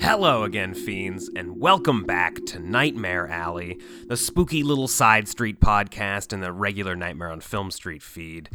Hello again, fiends, and welcome back to Nightmare Alley, the spooky little side street podcast in the regular Nightmare on Film Street feed.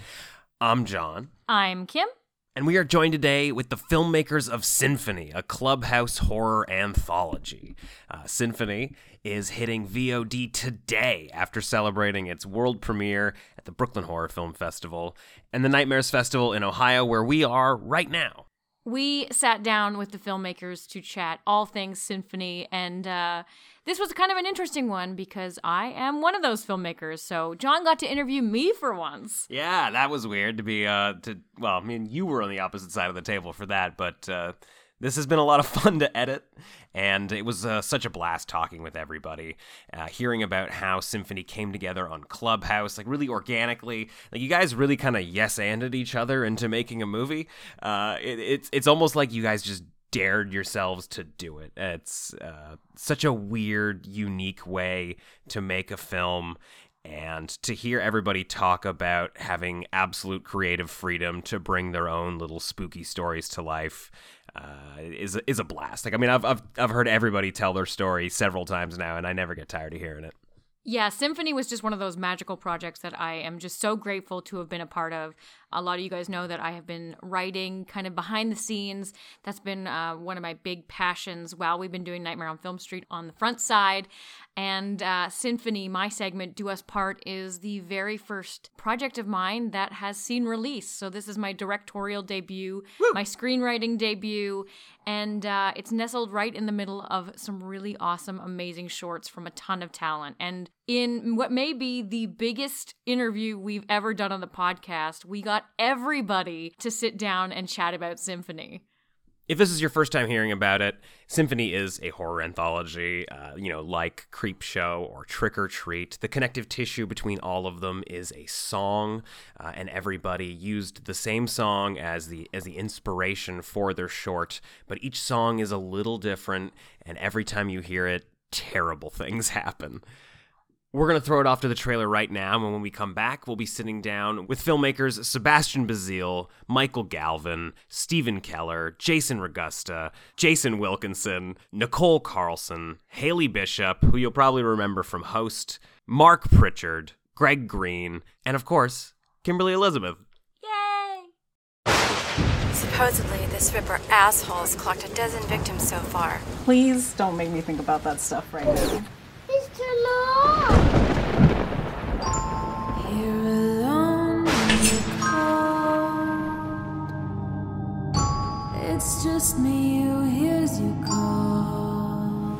I'm John, I'm Kim. and we are joined today with the filmmakers of Symphony, a clubhouse horror anthology. Uh, Symphony is hitting VOD today after celebrating its world premiere at the Brooklyn Horror Film Festival and the Nightmares Festival in Ohio, where we are right now. We sat down with the filmmakers to chat all things symphony, and uh, this was kind of an interesting one because I am one of those filmmakers. So John got to interview me for once. Yeah, that was weird to be uh to well, I mean you were on the opposite side of the table for that, but uh this has been a lot of fun to edit, and it was uh, such a blast talking with everybody, uh, hearing about how Symphony came together on Clubhouse, like really organically. Like you guys really kind of yes anded each other into making a movie. Uh, it, it's it's almost like you guys just dared yourselves to do it. It's uh, such a weird, unique way to make a film. And to hear everybody talk about having absolute creative freedom to bring their own little spooky stories to life uh, is is a blast. Like I mean, I've I've I've heard everybody tell their story several times now, and I never get tired of hearing it. Yeah, Symphony was just one of those magical projects that I am just so grateful to have been a part of. A lot of you guys know that I have been writing kind of behind the scenes. That's been uh, one of my big passions while we've been doing Nightmare on Film Street on the front side. And uh, Symphony, my segment, Do Us Part, is the very first project of mine that has seen release. So this is my directorial debut, my screenwriting debut, and uh, it's nestled right in the middle of some really awesome, amazing shorts from a ton of talent. And in what may be the biggest interview we've ever done on the podcast, we got everybody to sit down and chat about Symphony. If this is your first time hearing about it, Symphony is a horror anthology, uh, you know, like Creepshow or Trick 'r Treat. The connective tissue between all of them is a song, uh, and everybody used the same song as the as the inspiration for their short. But each song is a little different, and every time you hear it, terrible things happen. We're going to throw it off to the trailer right now, and when we come back, we'll be sitting down with filmmakers Sebastian Bazile, Michael Galvin, Stephen Keller, Jason Ragusta, Jason Wilkinson, Nicole Carlson, Haley Bishop, who you'll probably remember from Host, Mark Pritchard, Greg Green, and of course, Kimberly Elizabeth. Yay! Supposedly, this Ripper asshole's clocked a dozen victims so far. Please don't make me think about that stuff right now. It's too long. It's just me who hears you call.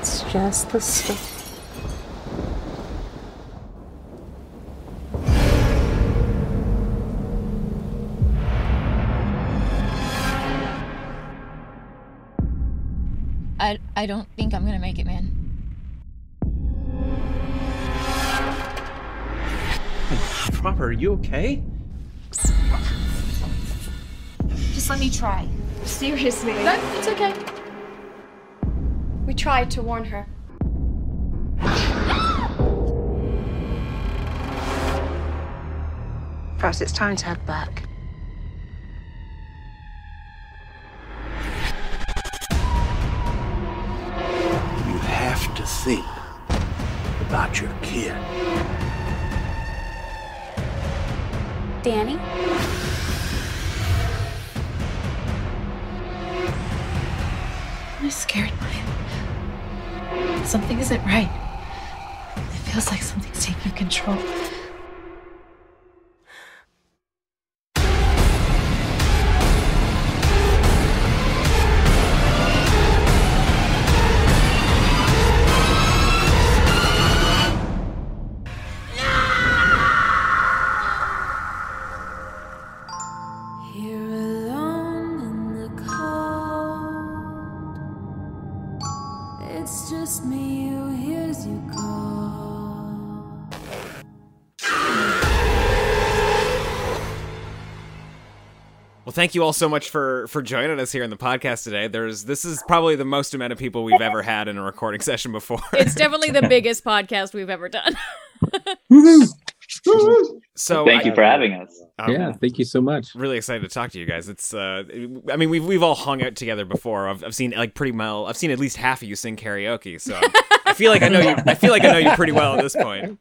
It's just the stuff. I, I don't think I'm gonna make it, man. Proper, are you okay? Just let me try. Seriously. No, it's okay. We tried to warn her. Perhaps it's time to head back. You have to think about your kid. Danny? I'm scared, Maya. Something isn't right. It feels like something's taking control. Here it's just me who hears you call. Well, thank you all so much for for joining us here in the podcast today. There's this is probably the most amount of people we've ever had in a recording session before. It's definitely the biggest podcast we've ever done. So thank I- you for having us. Um, yeah, thank you so much. Really excited to talk to you guys. It's uh, I mean we've we've all hung out together before. I've, I've seen like pretty well. I've seen at least half of you sing karaoke. So I feel like I know you. I feel like I know you pretty well at this point.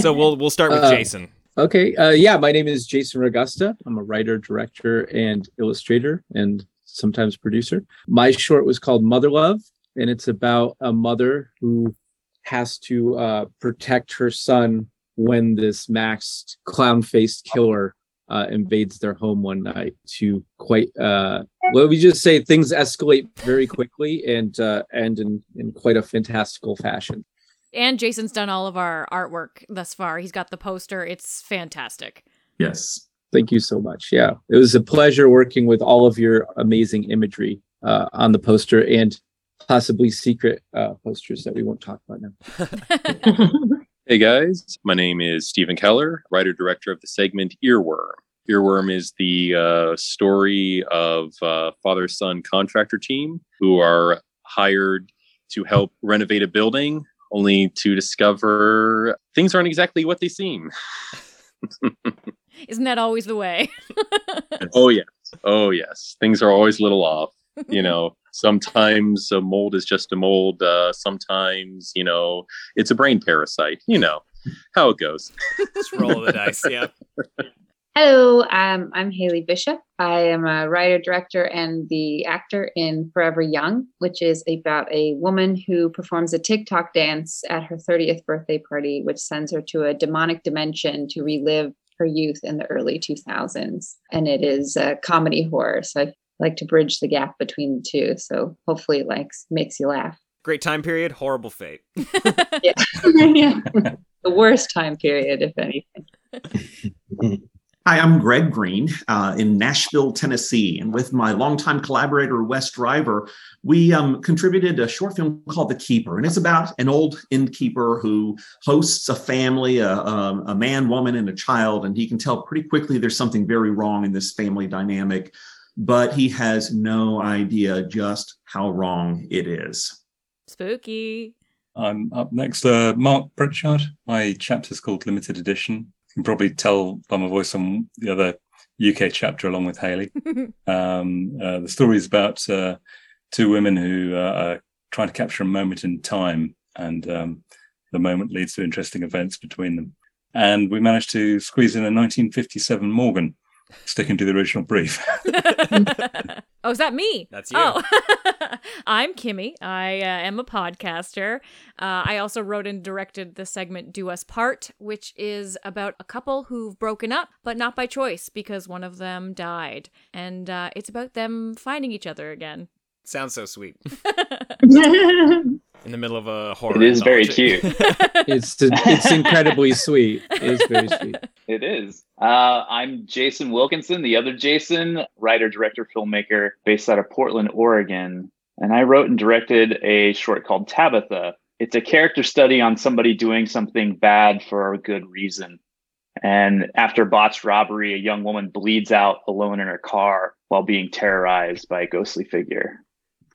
So we'll we'll start with Uh, Jason. Okay. Uh, yeah, my name is Jason Ragusta. I'm a writer, director, and illustrator, and sometimes producer. My short was called Mother Love, and it's about a mother who has to uh, protect her son when this maxed clown-faced killer uh, invades their home one night. To quite, uh, well, we just say things escalate very quickly and uh, and in in quite a fantastical fashion. and Jason's done all of our artwork thus far. He's got the poster. It's fantastic. Yes. Thank you so much. Yeah. It was a pleasure working with all of your amazing imagery uh, on the poster and possibly secret uh, posters that we won't talk about now. Hey guys, my name is Stephen Keller, writer director of the segment Earworm. Earworm is the uh, story of uh, father son contractor team who are hired to help renovate a building, only to discover things aren't exactly what they seem. Isn't that always the way? oh yes, oh yes, things are always a little off. You know, sometimes a mold is just a mold. Uh, sometimes you know it's a brain parasite. You know how it goes. Just roll the dice. Yeah. Hello, um, I'm Haley Bishop. I am a writer, director, and the actor in Forever Young, which is about a woman who performs a TikTok dance at her 30th birthday party, which sends her to a demonic dimension to relive her youth in the early 2000s. And it is a comedy horror. So I like to bridge the gap between the two. So hopefully it likes makes you laugh. Great time period. Horrible fate. yeah. yeah. The worst time period, if anything. Hi, I'm Greg Green uh, in Nashville, Tennessee. And with my longtime collaborator, Wes Driver, we um, contributed a short film called The Keeper. And it's about an old innkeeper who hosts a family, a, a, a man, woman, and a child. And he can tell pretty quickly there's something very wrong in this family dynamic, but he has no idea just how wrong it is. Spooky. I'm up next. Uh, Mark Pritchard. My chapter's called Limited Edition. You can probably tell by my voice on the other UK chapter along with Haley. um, uh, the story is about uh, two women who uh, are trying to capture a moment in time, and um, the moment leads to interesting events between them. And we managed to squeeze in a 1957 Morgan, sticking to the original brief. Oh, is that me? That's you. Oh, I'm Kimmy. I uh, am a podcaster. Uh, I also wrote and directed the segment Do Us Part, which is about a couple who've broken up, but not by choice because one of them died. And uh, it's about them finding each other again. Sounds so sweet. In the middle of a horror. It is very cute. It's it's incredibly sweet. It's very sweet. It is. Uh, I'm Jason Wilkinson, the other Jason, writer, director, filmmaker based out of Portland, Oregon. And I wrote and directed a short called Tabitha. It's a character study on somebody doing something bad for a good reason. And after botched robbery, a young woman bleeds out alone in her car while being terrorized by a ghostly figure.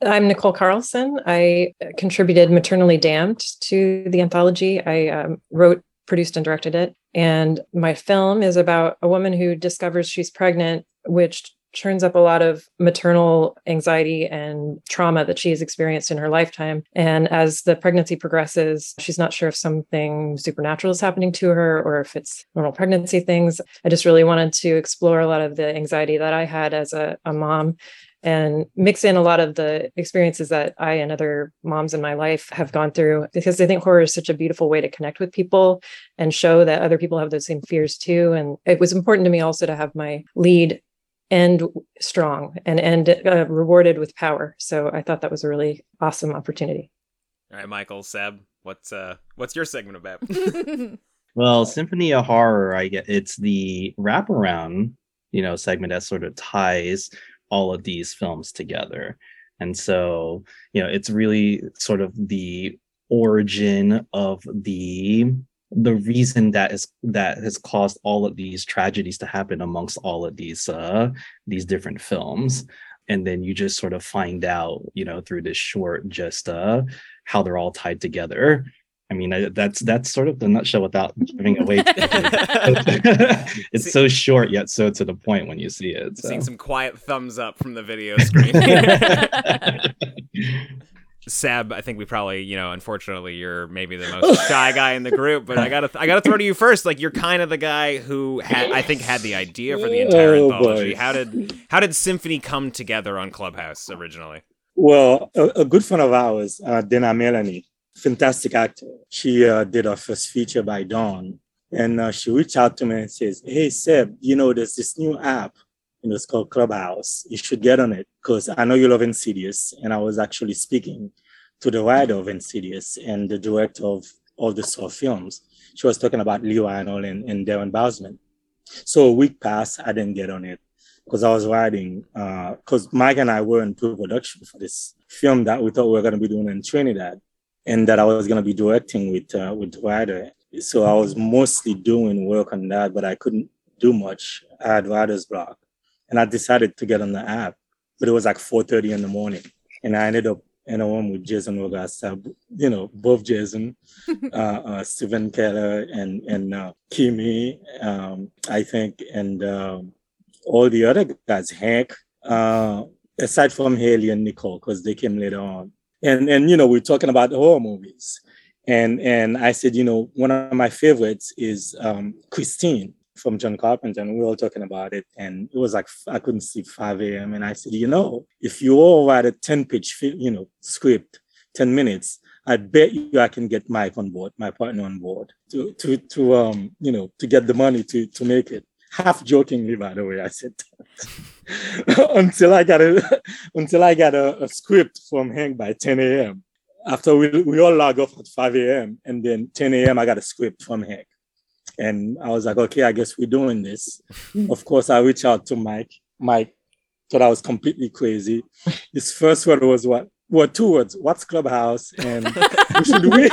I'm Nicole Carlson. I contributed Maternally Damned to the anthology. I um, wrote, produced, and directed it. And my film is about a woman who discovers she's pregnant, which turns up a lot of maternal anxiety and trauma that she has experienced in her lifetime. And as the pregnancy progresses, she's not sure if something supernatural is happening to her or if it's normal pregnancy things. I just really wanted to explore a lot of the anxiety that I had as a, a mom and mix in a lot of the experiences that I and other moms in my life have gone through because I think horror is such a beautiful way to connect with people and show that other people have those same fears too. And it was important to me also to have my lead end strong and end uh, rewarded with power. So I thought that was a really awesome opportunity. All right, Michael, Seb, what's uh, what's your segment about? Well, Symphony of Horror, I get it's the wraparound, you know, segment that sort of ties all of these films together. And so, you know, it's really sort of the origin of the the reason that is that has caused all of these tragedies to happen amongst all of these uh these different films and then you just sort of find out you know through this short just uh how they're all tied together i mean I, that's that's sort of the nutshell without giving away it's so short yet so to the point when you see it so. Seeing some quiet thumbs up from the video screen. Seb, I think we probably, you know, unfortunately, you're maybe the most shy guy in the group, but I gotta, I gotta throw to you first. Like, you're kind of the guy who had, I think, had the idea for the entire Oh, anthology. boy. How did, how did Symphony come together on Clubhouse originally? Well, a, a good friend of ours, uh, Dana Melanie, fantastic actor. She uh, did her first feature by Dawn, and uh, she reached out to me and says, "Hey Seb, you know there's this new app, you know, it's called Clubhouse. You should get on it because I know you love Insidious, and I was actually speaking to the writer of Insidious and the director of all the Saw films. She was talking about Leigh Whannell and, and Darren Bousman. So a week passed, I didn't get on it because I was writing, because Mike and I were in pre-production for this film that we thought we were going to be doing in Trinidad, and that I was going to be directing with uh, with writer. So I was mostly doing work on that, but I couldn't do much. I had writer's block, and I decided to get on the app, but it was like 4:30 in the morning, and I ended up in a room with Jason Ragusta, you know, both Jason, uh, uh, Stephen Keller, and and uh, Kimi, um, I think, and um, all the other guys, Hank, uh, aside from Haley and Nicole, because they came later on. And and you know, we're talking about horror movies. And and I said, you know, one of my favorites is um, Christine from John Carpenter, and we were all talking about it. And it was like I couldn't sleep 5 a.m. And I said, you know, if you all write a 10-page, you know, script, 10 minutes, I bet you I can get Mike on board, my partner on board, to to to um, you know, to get the money to to make it half jokingly, by the way, I said that. until I got a until I got a, a script from Hank by 10 a.m. After we, we all log off at 5 a.m. and then 10 a.m. I got a script from Hank. And I was like, okay, I guess we're doing this. Hmm. of course, I reached out to Mike. Mike thought I was completely crazy. His first word was what? Well, two words. What's Clubhouse? And we should we,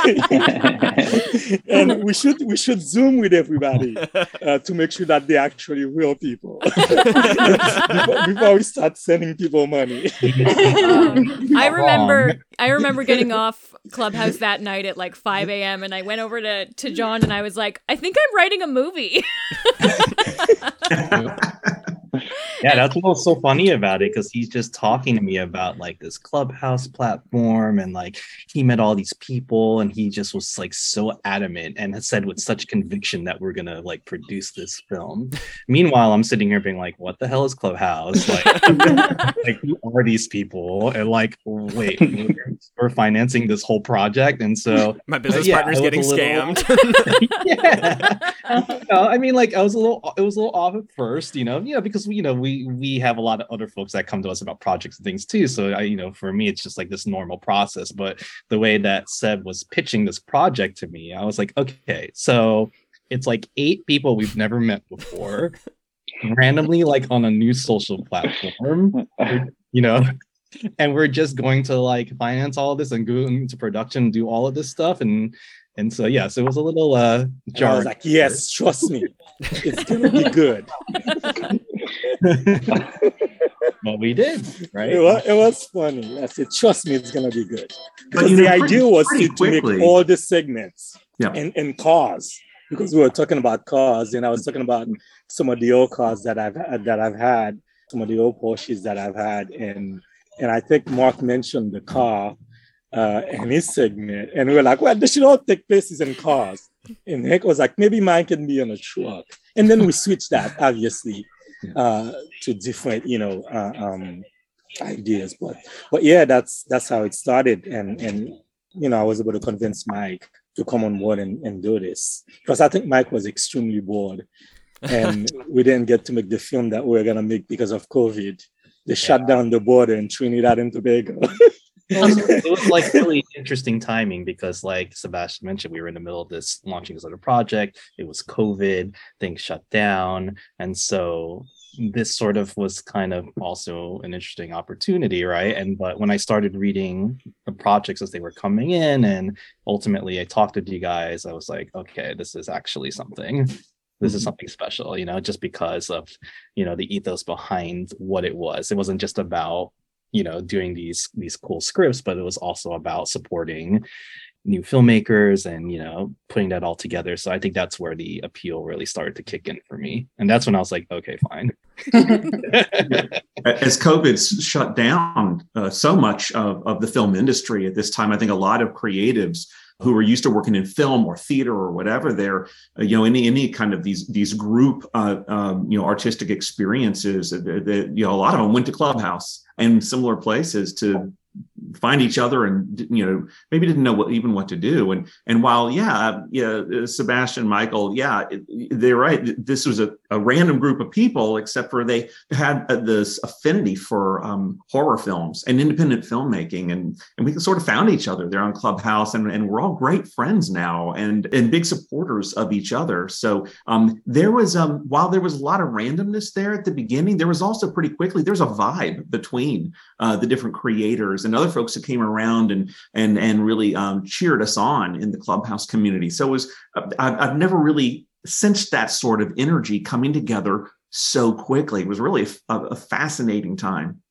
and we should we should zoom with everybody uh, to make sure that they're actually real people before, before we start sending people money. I remember I remember getting off Clubhouse that night at like 5 a.m. and I went over to, to John and I was like, I think I'm writing a movie. Yeah that's what's so funny about it because he's just talking to me about like this clubhouse platform and like he met all these people and he just was like so adamant and had said with such conviction that we're gonna like produce this film. Meanwhile i'm sitting here being like what the hell is clubhouse? Like like who are these people? And like wait we're, we're financing this whole project? And so My business yeah, partner's getting little- scammed. no, I mean, like I was a little, it was a little off at first, you know, you know, because we, you know, we we have a lot of other folks that come to us about projects and things too. So I, you know, for me, it's just like this normal process. But the way that Seb was pitching this project to me, I was like, okay, so it's like eight people we've never met before, randomly like on a new social platform, you know. And we're just going to like finance all of this and go into production, and do all of this stuff, and and so yes, it was a little uh jarring. was like, yes, trust me, it's gonna be good. but we did, right? It was, it was funny. I said, trust me, it's gonna be good. But, Because you the pretty- idea was to, to make all the segments Yeah. in, in cars. Because we were talking about cars, and I was talking about some of the old cars that I've had, that I've had, some of the old Porsches that I've had, and and I think Mark mentioned the car uh, in his segment, and we were like, well, they should all take places in cars. And Hank was like, maybe mine can be on a truck, and then we switched that obviously uh, to different, you know, uh, um, ideas. But but yeah, that's that's how it started, and and you know, I was able to convince Mike to come on board and, and do this because I think Mike was extremely bored, and we didn't get to make the film that we were gonna make because of COVID. They shut down the border in Trinidad and Tobago. it was, um, it was like really interesting timing because like sebastian mentioned we were in the middle of this launching this other project it was covid things shut down and so this sort of was kind of also an interesting opportunity, right? And but when I started reading the projects as they were coming in, and ultimately I talked to you guys, I was like, okay, this is actually something. This is mm-hmm. something special, you know, just because of you know the ethos behind what it was. It wasn't just about you know doing these these cool scripts, but it was also about supporting new filmmakers and you know putting that all together. So i think that's where the appeal really started to kick in for me. And that's when i was like okay fine. As covid shut down uh, so much of, of the film industry at this time i think a lot of creatives who are used to working in film or theater or whatever they're uh, you know any any kind of these these group uh, um, you know artistic experiences that you know a lot of them went to clubhouse and similar places to find each other and you know maybe didn't know what even what to do. And and while yeah yeah sebastian michael yeah they're right. This was a, a random group of people except for they had this affinity for um, horror films and independent filmmaking. And and we sort of found each other. There on clubhouse and, and we're all great friends now and and big supporters of each other. So um, there was um while there was a lot of randomness there at the beginning there was also pretty quickly there's a vibe between uh, the different creators and other folks folks that came around and and and really um, cheered us on in the clubhouse community. So it was I've, I've never really sensed that sort of energy coming together so quickly. It was really a, a fascinating time.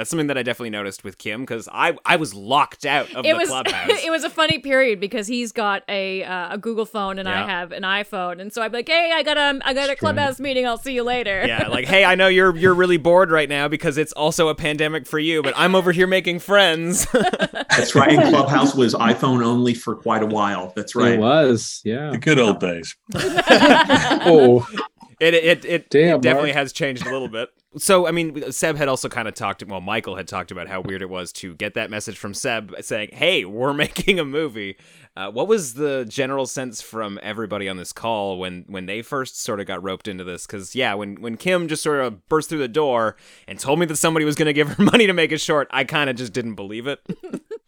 That's something that I definitely noticed with Kim because I I was locked out of it the was, clubhouse. it was a funny period because he's got a uh, a Google phone and Yeah. I have an iPhone, and so I'm like, hey, I got a I got a clubhouse meeting. I'll see you later. yeah, like hey, I know you're you're really bored right now because it's also a pandemic for you, but I'm over here making friends. That's right. And Clubhouse was iPhone only for quite a while. That's right. It was, yeah. The good old days. oh, It it it, Damn, it definitely Mark. has changed a little bit. So I mean, Seb had also kind of talked. Well, Michael had talked about how weird it was to get that message from Seb saying, "Hey, we're making a movie." Uh, what was the general sense from everybody on this call when when they first sort of got roped into this? Because yeah, when when Kim just sort of burst through the door and told me that somebody was going to give her money to make it short, I kind of just didn't believe it.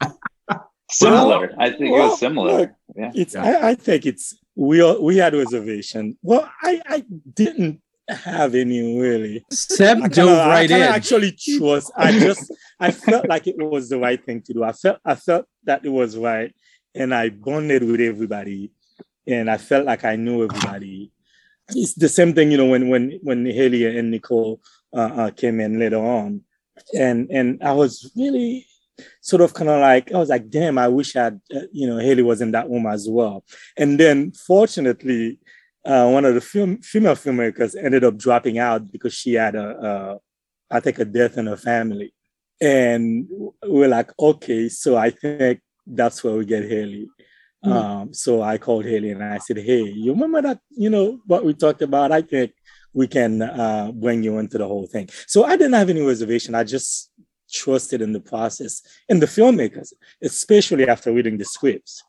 Similar. I think it was similar. look, yeah. It's I, I think it's we all, we had reservation. Well, I I didn't have any really. Seb I dove I right kinda in. Actually, trust. I just I felt like it was the right thing to do. I felt I felt that it was right, and I bonded with everybody, and I felt like I knew everybody. It's the same thing, you know, when when when Haley and Nicole uh, uh, came in later on, and and I was really sort of kind of like I was like, damn, I wish I'd uh, you know Haley was in that room as well. And then fortunately, uh, one of the film, female filmmakers ended up dropping out because she had a, a I think a death in her family, and we we're like, okay, so I think that's where we get Haley. Mhm. Um, so I called Haley and I said, hey, you remember that you know what we talked about? I think we can uh, bring you into the whole thing. So I didn't have any reservation. I just trusted in the process and the filmmakers, especially after reading the scripts.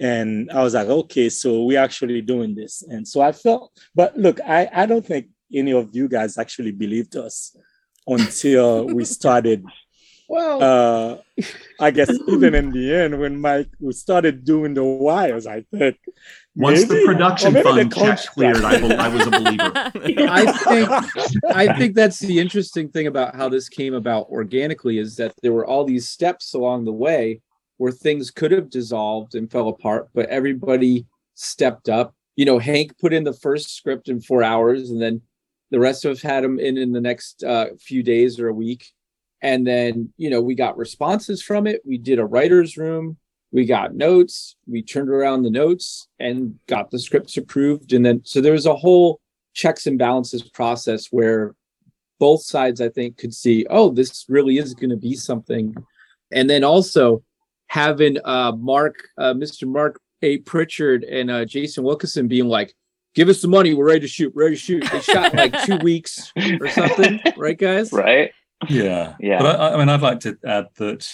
And I was like, okay, so we're actually doing this. And so I felt, but look, I, I don't think any of you guys actually believed us until we started. Well, uh, I guess even in the end, when Mike we started doing the wires, I think Once the production or the fund check cleared, I, bel- I was a believer. I think I think that's the interesting thing about how this came about organically is that there were all these steps along the way where things could have dissolved and fell apart, but everybody stepped up. You know, Hank put in the first script in four hours, and then the rest of us had him in in the next uh, few days or a week. And then, you know, we got responses from it. We did a writer's room. We got notes. We turned around the notes and got the scripts approved. And then, so there was a whole checks and balances process where both sides, I think, could see, oh, this really is going to be something. And then also having uh, Mark, uh, Mr. Mark A. Pritchard and uh, Jason Wilkinson being like, give us the money. We're ready to shoot. Ready to shoot. They shot like two weeks or something. Right, guys? Right. Yeah. Yeah. But I, I mean, I'd like to add that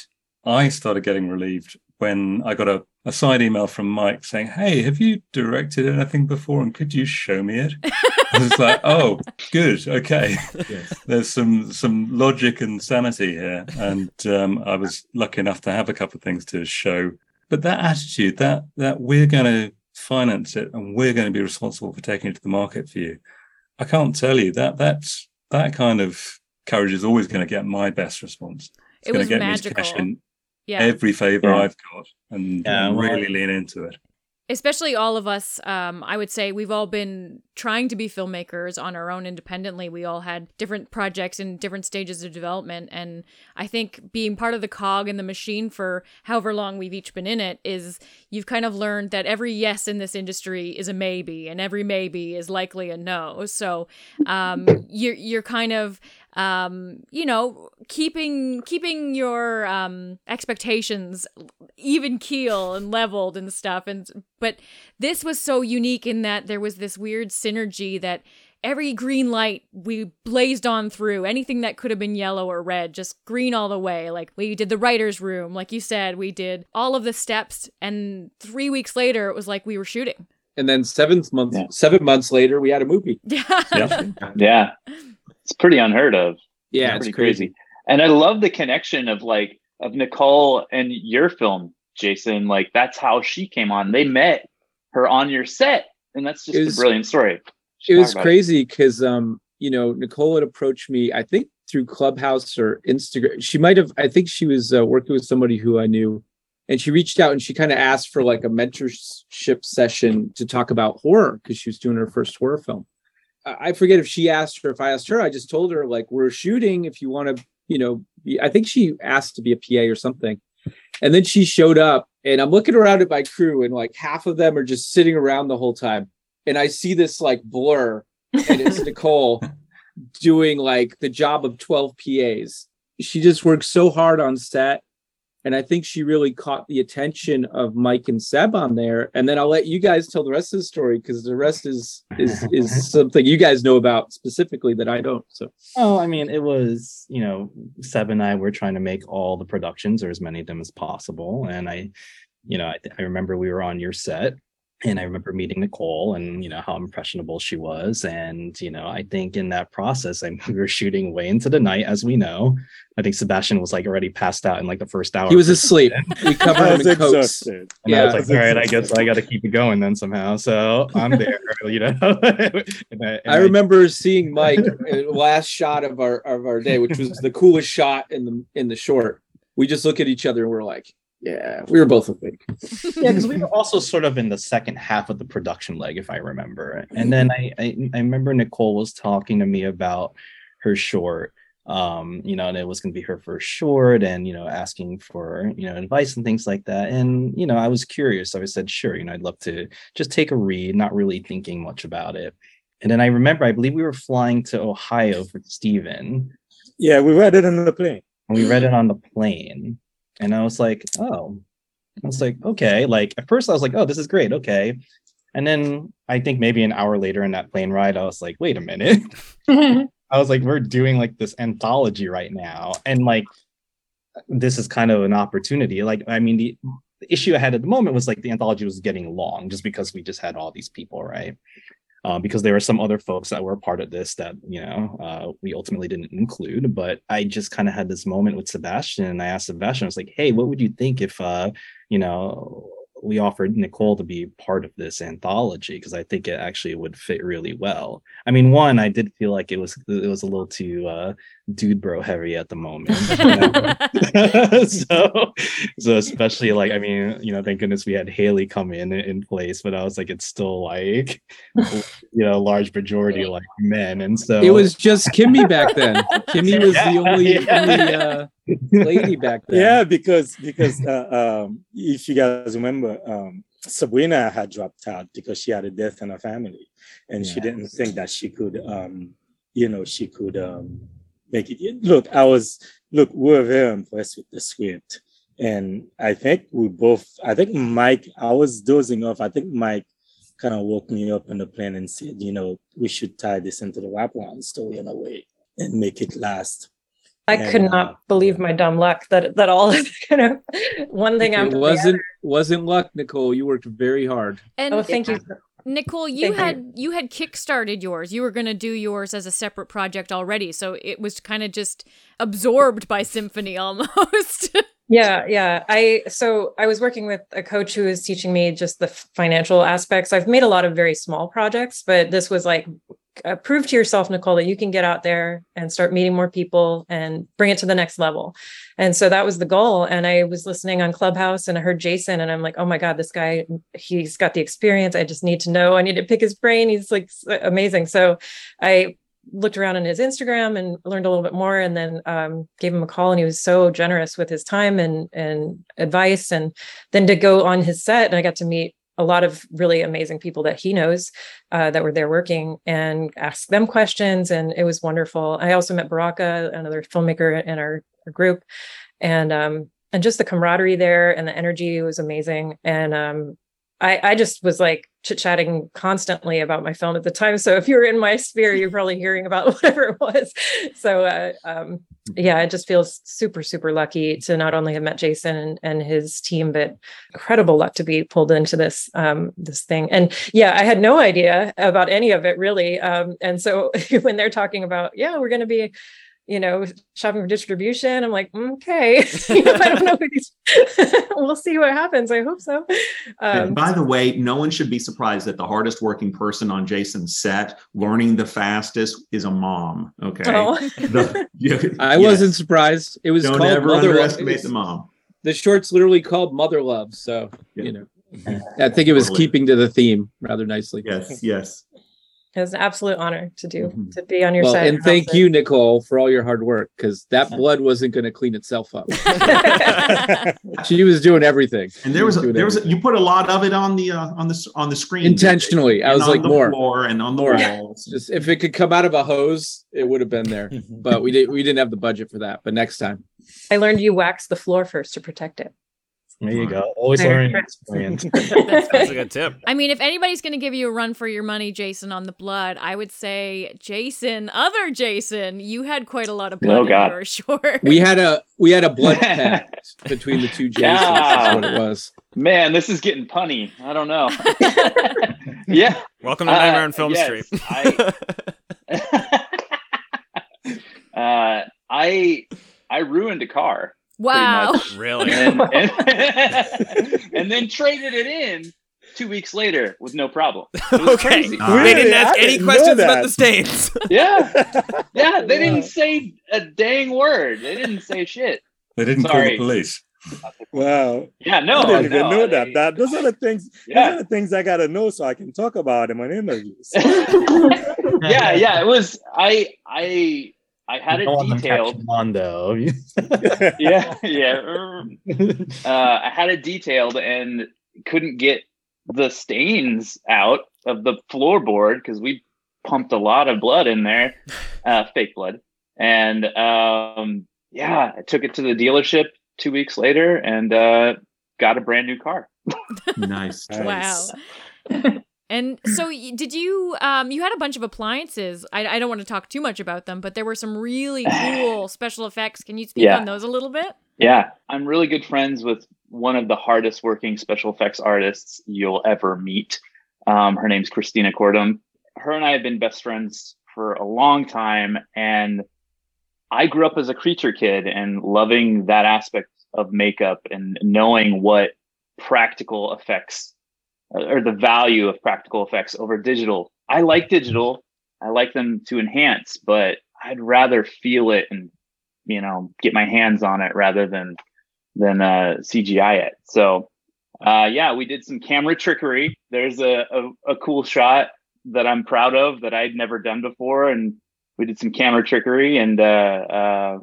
I started getting relieved when I got a, a side email from Mike saying, Hey, have you directed anything before? And could you show me it? I was like, Oh, good. Okay. There's some some logic and sanity here. And um, I was lucky enough to have a couple of things to show. But that attitude, that that we're going to finance it and we're going to be responsible for taking it to the market for you. I can't tell you that that's that kind of courage is always going to get my best response. It's It going was to get me to cash magical. In Yeah. every favor Yeah. I've got and, Yeah, and well, really lean into it. especially all of us um, i would say we've all been trying to be filmmakers on our own independently we all had different projects in different stages of development and i think being part of the cog in the machine for however long we've each been in it is you've kind of learned that every yes in this industry is a maybe and every maybe is likely a no so um, you're, you're kind of um, you know keeping keeping your um, expectations even keel and leveled and stuff. And but this was so unique in that there was this weird synergy that every green light we blazed on through anything that could have been yellow or red just green all the way. Like we did the writers room like you said we did all of the steps. And 3 weeks later it was like we were shooting. And then seventh month, seven months later, we had a movie. yeah. Yeah. It's pretty unheard of. Yeah, it's pretty crazy. And I love the connection of like of Nicole and your film, Jason. Like that's how she came on. They met her on your set. And that's just was- a brilliant story. it was crazy because um you know nicole had approached me i think through clubhouse or instagram she might have i think she was uh, working with somebody who i knew and she reached out and she kind of asked for like a mentorship session to talk about horror because she was doing her first horror film I- forget if she asked her if i asked her i just told her like we're shooting if you want to you know be, i think she asked to be a pa or something and then she showed up and i'm looking around at my crew and like half of them are just sitting around the whole time and I see this like blur, and it's Nicole doing like the job of 12 PAs. She just works so hard on set. And I think she really caught the attention of Mike and Seb on there. And then I'll let you guys tell the rest of the story because the rest is is is something you guys know about specifically that I don't. So Oh, I mean, it was, you know, Seb and I were trying to make all the productions or as many of them as possible. And I, you know, I, I remember we were on your set and I remember meeting Nicole and, you know, how impressionable she was. And, you know, I think in that process, I we were shooting way into the night, as we know. I think Sebastian was like already passed out in like the first hour. he was asleep. We covered him in was coats. exhausted. And I Yeah. was like, all right, I guess I got to keep it going then somehow. So I'm there, you know. And I, and I remember seeing Mike uh, last shot of our of our day, which was the coolest shot in the in the short. We just look at each other and we're like, yeah, we were both awake. yeah, because we were also sort of in the second half of the production leg, if I remember. And then I, I I remember Nicole was talking to me about her short, um, you know, and it was going to be her first short, and you know, asking for you know advice and things like that. And you know, I was curious, so I said, sure, you know, I'd love to just take a read, not really thinking much about it. And then I remember, I believe we were flying to Ohio for Stephen. Yeah, we read it on the plane. And we read it on the plane. And I was like, oh, I was mm-hmm. like, okay. Like at first I was like, oh, this is great. Okay. And then I think maybe an hour later in that plane ride, I was like, wait a minute. I was like, we're doing like this anthology right now. And like, this is kind of an opportunity. Like, I mean, the, the issue I had at the moment was like the anthology was getting long just because we just had all these people, right? Uh, because there were some other folks that were part of this that you know uh, we ultimately didn't include. But I just kind of had this moment with Sebastian, and I asked Sebastian, I was like, "Hey, what would you think if uh, you know we offered Nicole to be part of this anthology? Because I think it actually would fit really well. I mean, one, I did feel like it was it was a little too uh, dude bro heavy at the moment. so so especially like I mean, you know, thank goodness we had Haley come in in place, but I was like, it's still like you know, large majority like men, and so It was just Kimmy back then. Kimmy was the only, Yeah. only uh, lady back then. Yeah, because because uh, um, if you guys remember, um, Sabrina had dropped out because she had a death in her family, and she didn't think that she could, um, you know, she could um, make it. Look, I was look, we were very impressed with the script, and I think we both. I think Mike, I was dozing off. I think Mike kind of woke me up in the plane and said, you know, we should tie this into the wraparound story in a way and make it last. I And, could uh, not believe my dumb luck that that all is kind of one thing It after the wasn't other. wasn't luck, Nicole. You worked very hard. And Oh, thank you. Nicole, you Thank you. had you had kickstarted yours. You were going to do yours as a separate project already, so it was kind of just absorbed by Symphony almost. Yeah, yeah. I so I was working with a coach who was teaching me just the financial aspects. I've made a lot of very small projects, but this was like uh, prove to yourself, Nicole, that you can get out there and start meeting more people and bring it to the next level. And so that was the goal. And I was listening on Clubhouse and I heard Jason, and I'm like, oh my God, this guy, he's got the experience. I just need to know. I need to pick his brain. He's like amazing. So I looked around on his Instagram and learned a little bit more, and then um, gave him a call. And he was so generous with his time and and advice. And then to go on his set, and I got to meet a lot of really amazing people that he knows uh, that were there working and asked them questions and it was wonderful. I also met baraka another filmmaker in our, our group and um and just the camaraderie there and the energy was amazing. And um I, I just was like chit chatting constantly about my film at the time. So if you're in my sphere, you're probably hearing about whatever it was. So uh, um, yeah, it just feels super, super lucky to not only have met Jason and, and his team, but incredible luck to be pulled into this um, this thing. And yeah, I had no idea about any of it really. Um, and so when they're talking about, yeah, we're going to be you know, shopping for distribution. I'm like, okay, I don't know. we'll see what happens. I hope so. Um, by the way, no one should be surprised that the hardest working person on Jason's set, learning the fastest, is a mom. Okay. Oh. The, you, I yes. wasn't surprised. It was don't called ever Mother underestimate the mom. The short's literally called Mother Love. So, yeah. you know, I think it was totally. keeping to the theme rather nicely. Yes. Yes. It was an absolute honor to do mm-hmm. to be on your well, side. And thank you, Nicole, for all your hard work because that blood wasn't going to clean itself up. she was doing everything. And there was, was a, there was a, you put a lot of it on the uh, on the on the screen intentionally. I was like more floor and on the more. walls. Just if it could come out of a hose, it would have been there. but we did we didn't have the budget for that. But next time, I learned you wax the floor first to protect it. There you go. Always learning experience. that's, that's a good tip. I mean, if anybody's going to give you a run for your money, Jason, on the blood, I would say Jason, other Jason, you had quite a lot of blood. Oh God, for sure. We had a we had a blood pact between the two Jasons. Yeah. That's what it was. Man, this is getting punny. I don't know. yeah. Welcome to Nightmare uh, on Film yes, Street. I, uh, I I ruined a car. Wow. Really? And, and, and, then traded it in two weeks later with no problem. okay. Crazy. They didn't ask any didn't questions about the stains. yeah. Yeah. They didn't say a dang word. They didn't say shit. They didn't Sorry. call the police. Wow. Yeah, no. I didn't no, even know that. That those are the things. Yeah. Those are the things I gotta know so I can talk about them on interviews. yeah, yeah. It was I I I had it detailed. Mondo. yeah, yeah. Uh, I had it detailed and couldn't get the stains out of the floorboard because we pumped a lot of blood in there, uh, fake blood. And um, yeah, I took it to the dealership two weeks later and uh, got a brand new car. nice. Wow. And so, did you? Um, you had a bunch of appliances. I, I don't want to talk too much about them, but there were some really cool special effects. Can you speak yeah. on those a little bit? Yeah, I'm really good friends with one of the hardest working special effects artists you'll ever meet. Um, her name's Christina Cordum. Her and I have been best friends for a long time, and I grew up as a creature kid and loving that aspect of makeup and knowing what practical effects or the value of practical effects over digital. I like digital. I like them to enhance, but I'd rather feel it and you know get my hands on it rather than than uh, CGI it. So uh, yeah, we did some camera trickery. There's a, a, a cool shot that I'm proud of that I'd never done before, and we did some camera trickery, and uh, uh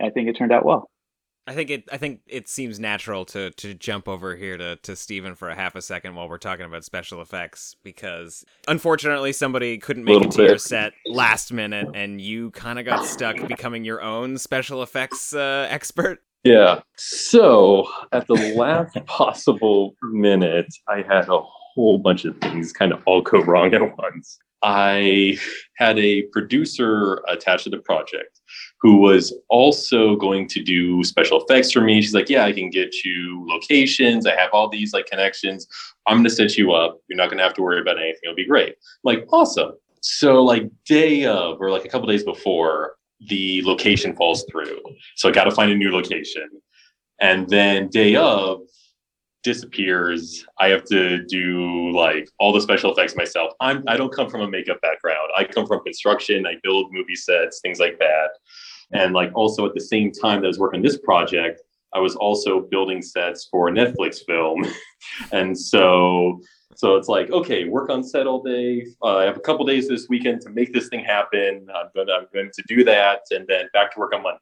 I think it turned out well. I think it. I think it seems natural to to jump over here to to Stephen for a half a second while we're talking about special effects because unfortunately somebody couldn't make it to your set last minute and you kind of got stuck becoming your own special effects uh, expert. Yeah. So at the last possible minute, I had a whole bunch of things kind of all go wrong at once. I had a producer attached to the project who was also going to do special effects for me. She's like, Yeah, I can get you locations. I have all these like connections. I'm gonna set you up. You're not gonna have to worry about anything. It'll be great. I'm like, awesome. So like day of or like a couple days before, the location falls through. So I gotta find a new location. And then day of, disappears. I have to do like all the special effects myself. I'm I don't come from a makeup background. I come from construction. I build movie sets, things like that. And like also at the same time that I was working on this project, I was also building sets for a Netflix film. and so so it's like, okay, work on set all day. Uh, I have a couple days this weekend to make this thing happen. I'm going to, I'm going to do that, and then back to work on Monday.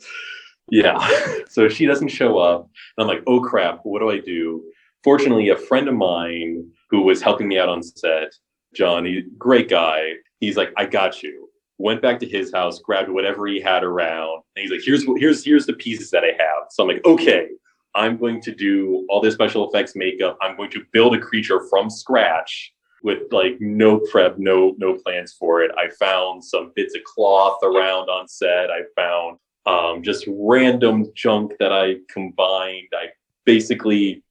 yeah. so she doesn't show up. And I'm like, oh crap, what do I do? Fortunately, a friend of mine who was helping me out on set, John, he, great guy. He's like, I got you. Went back to his house, grabbed whatever he had around, and he's like, here's here's here's the pieces that I have. So I'm like, okay, I'm going to do all this special effects makeup. I'm going to build a creature from scratch with like no prep, no no plans for it. I found some bits of cloth around on set. I found um, just random junk that I combined. I basically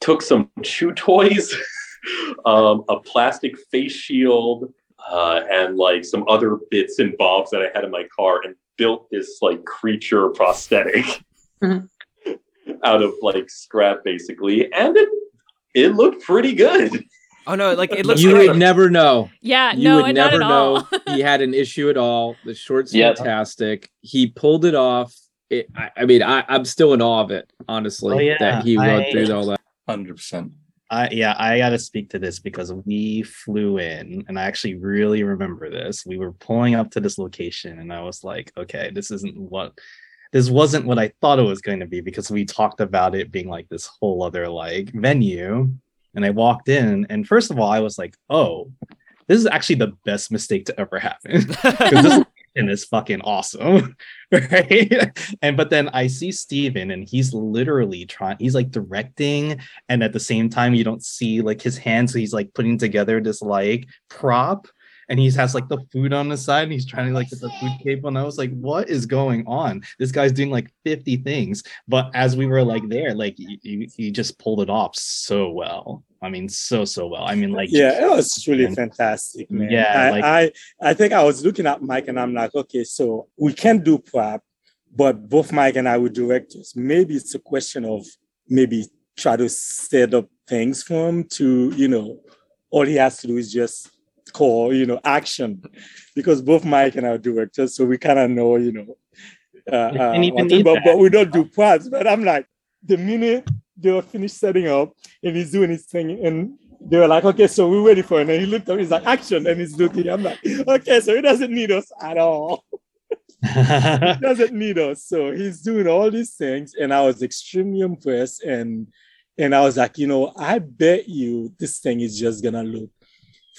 took some chew toys, um, a plastic face shield, uh, and like some other bits and bobs that I had in my car, and built this like creature prosthetic. Mm-hmm out of like scrap basically, and it it looked pretty good. Oh no, like it looks. You great. would never know. Yeah, you no, would not never at all. know he had an issue at all. The short's Yep. fantastic. He pulled it off. It, I, I mean, I, I'm still in awe of it, honestly, Oh, yeah, that he went I- through all that. Hundred percent. I yeah, I got to speak to this because we flew in, and I actually really remember this. We were pulling up to this location, and I was like, okay, this isn't what this wasn't what I thought it was going to be because we talked about it being like this whole other like venue. And I walked in, and first of all, I was like, oh, this is actually the best mistake to ever happen. 'Cause this location is fucking awesome. Right. And but then I see Stephen and he's literally trying, he's like directing, and at the same time, you don't see like his hands, so he's like putting together this like prop and he has like the food on the side and he's trying to like get the food cable and i was like what is going on? This guy's doing like 50 things. But as we were like there like he, he- just pulled it off so well. I mean so so well. I mean like yeah, it was really fantastic, man. Yeah, I, like- I I think I was looking at Mike and I'm like, okay, so we can do prep, but both Mike and I were directors. Maybe it's a question of maybe try to set up things for him to, you know, all he has to do is just call, you know, action, because both Mike and I are directors, so we kind of know, you know, uh, uh, And even what to- need but, but we don't do props. But I'm like, the minute they were finished setting up and he's doing his thing and they were like, okay, so we're ready for it. And he looked up, he's like, action. And he's looking. I'm like, okay, so he doesn't need us at all. he doesn't need us. So he's doing all these things. And I was extremely impressed. And and I was like, you know, I bet you this thing is just gonna look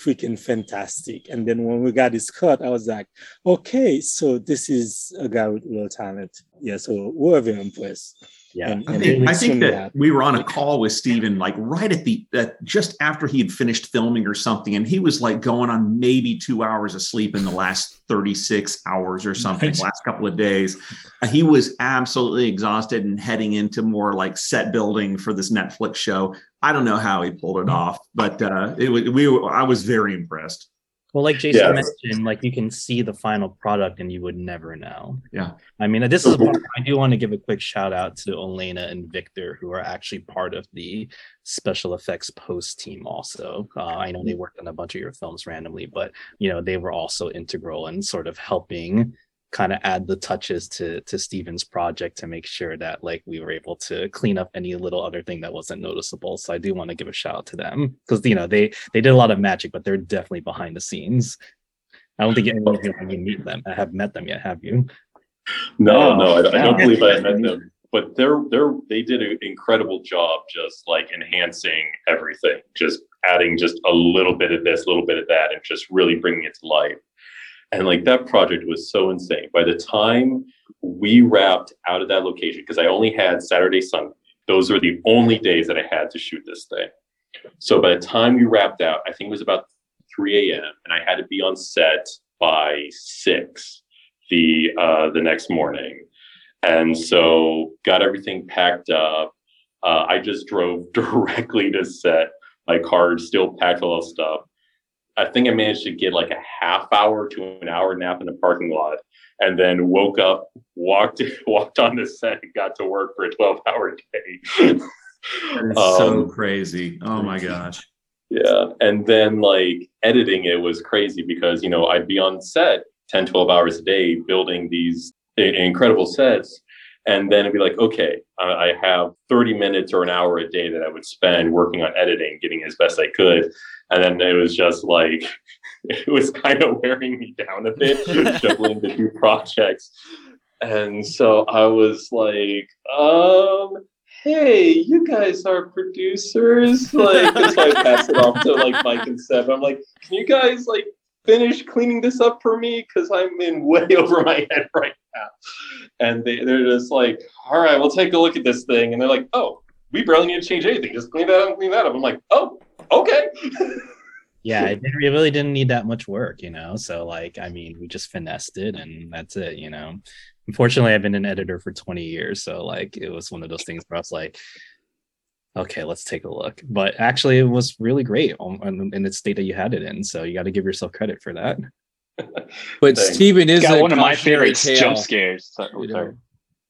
freaking fantastic. And then when we got his cut, I was like, okay, so this is a guy with real talent. Yeah, so we're very impressed. Yeah. And, I and think, I think extremely that we were on a call with Stephen, like right at the at just after he had finished filming or something, and he was like going on maybe two hours of sleep in the last 36 hours or something, Right. last couple of days. Uh, He was absolutely exhausted and heading into more like set building for this Netflix show. I don't know how he pulled it off, but uh, it was we were, I was very impressed. Well, like Jason Yeah. mentioned, like you can see the final product and you would never know. Yeah. I mean, this is part I do want to give a quick shout out to Elena and Victor, who are actually part of the special effects post team. Also, uh, I know they worked on a bunch of your films randomly, but you know they were also integral in sort of helping kind of add the touches to to Stephen's project to make sure that like we were able to clean up any little other thing that wasn't noticeable. So I do want to give a shout out to them because you know they they did a lot of magic, but they're definitely behind the scenes. I don't think any of you have meet them. I have met them yet. Have you? No, oh, no, I, I don't Yeah. believe I met them. But they're they're they did an incredible job just like enhancing everything, just adding just a little bit of this, a little bit of that, and just really bringing it to life. And like that project was so insane. By the time we wrapped out of that location, because I only had Saturday, Sunday, those were the only days that I had to shoot this thing. So by the time we wrapped out, I think it was about 3 a.m. and I had to be on set by six the uh, the next morning. And so got everything packed up. Uh, I just drove directly to set. My car still packed full of stuff. I think I managed to get like a half hour to an hour nap in the parking lot, and then woke up, walked walked on the set, and got to work for a twelve hour day. That is so Um, crazy. Oh my gosh. Yeah. And then like editing it was crazy because, you know, I'd be on set 10, 12 hours a day building these incredible sets. And then it'd be like, okay, I I have 30 minutes or an hour a day that I would spend working on editing, getting as best I could. And then it was just like, it was kind of wearing me down a bit, juggling the two projects. And so I was like, um, hey, you guys are producers. Like, just like pass it off to like Mike and Seb. I'm like, can you guys like finish cleaning this up for me? Because I'm in way over my head right now. And they, they're just like, all right, we'll take a look at this thing. And they're like, oh, we barely need to change anything. Just clean that up clean that up. I'm like, oh, okay. yeah, it really didn't need that much work, you know. So like, I mean, we just finessed it, and that's it, you know. Unfortunately, I've been an editor for 20 years, so like, it was one of those things where I was like, okay, let's take a look. But actually, it was really great on, on- in the state that you had it in. So you got to give yourself credit for that. But Stephen is got a one of my favorite tale, jump scares. Sorry, you know. sorry.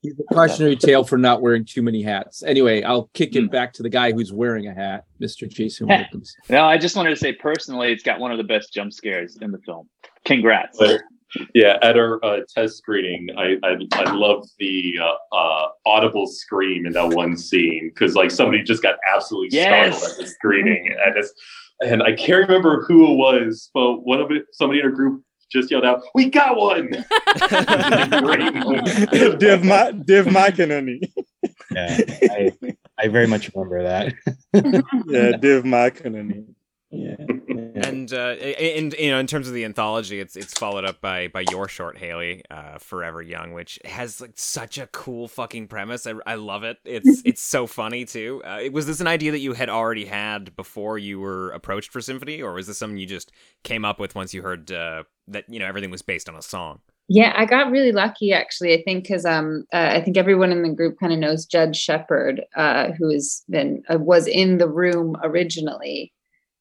He's a cautionary tale for not wearing too many hats. Anyway, I'll kick Hmm. it back to the guy who's wearing a hat, Mr. Jason Wilkins. No, I just wanted to say personally, it's got one of the best jump scares in the film. Congrats. But, yeah, at our uh, test screening, I I, I loved the uh, uh, audible scream in that one scene because like somebody just got absolutely Yes. startled at the screening, and it's, and I can't remember who it was, but one of it, somebody in our group just yelled out, "We got one!" Div moment. Dave, Ma- Dave McEnany. Yeah, I, I very much remember that. yeah, Dave McEnany. Yeah. And uh, in you know, in terms of the anthology, it's it's followed up by by your short, Haley, uh, "Forever Young," which has like such a cool fucking premise. I, I love it. It's it's so funny too. Uh, was this an idea that you had already had before you were approached for Symphony, or was this something you just came up with once you heard uh, that you know everything was based on a song? Yeah, I got really lucky actually. I think because um, uh, I think everyone in the group kind of knows Judd Shepard, uh, who has been uh, was in the room originally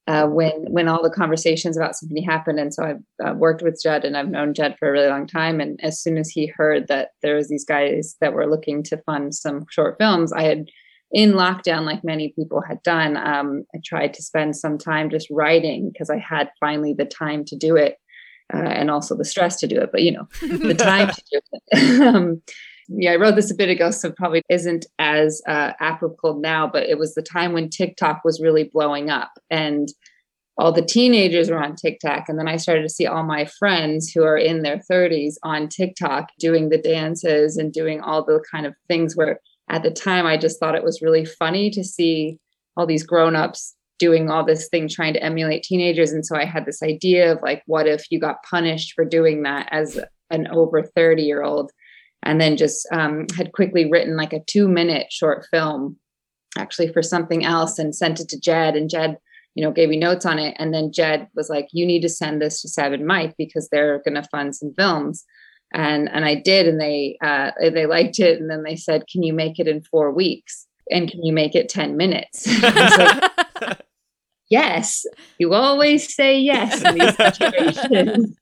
uh, when when all the conversations about symphony happened, and so I've uh, worked with Judd, and I've known Judd for a really long time. And as soon as he heard that there was these guys that were looking to fund some short films, I had in lockdown, like many people had done, um, I tried to spend some time just writing because I had finally the time to do it uh, and also the stress to do it, but you know, the time to do it. um, yeah, I wrote this a bit ago, so probably isn't as uh, applicable now, but it was the time when TikTok was really blowing up and all the teenagers were on TikTok. And then I started to see all my friends who are in their 30s on TikTok doing the dances and doing all the kind of things where at the time I just thought it was really funny to see all these grown-ups doing all this thing trying to emulate teenagers and so i had this idea of like what if you got punished for doing that as an over 30 year old and then just um, had quickly written like a two minute short film actually for something else and sent it to jed and jed you know gave me notes on it. And then jed was like you need to send this to seb and mike because they're going to fund some films. And and i did and they uh, they liked it. And then they said can you make it in four weeks? And can you make it 10 minutes? Yes. You always say yes in these situations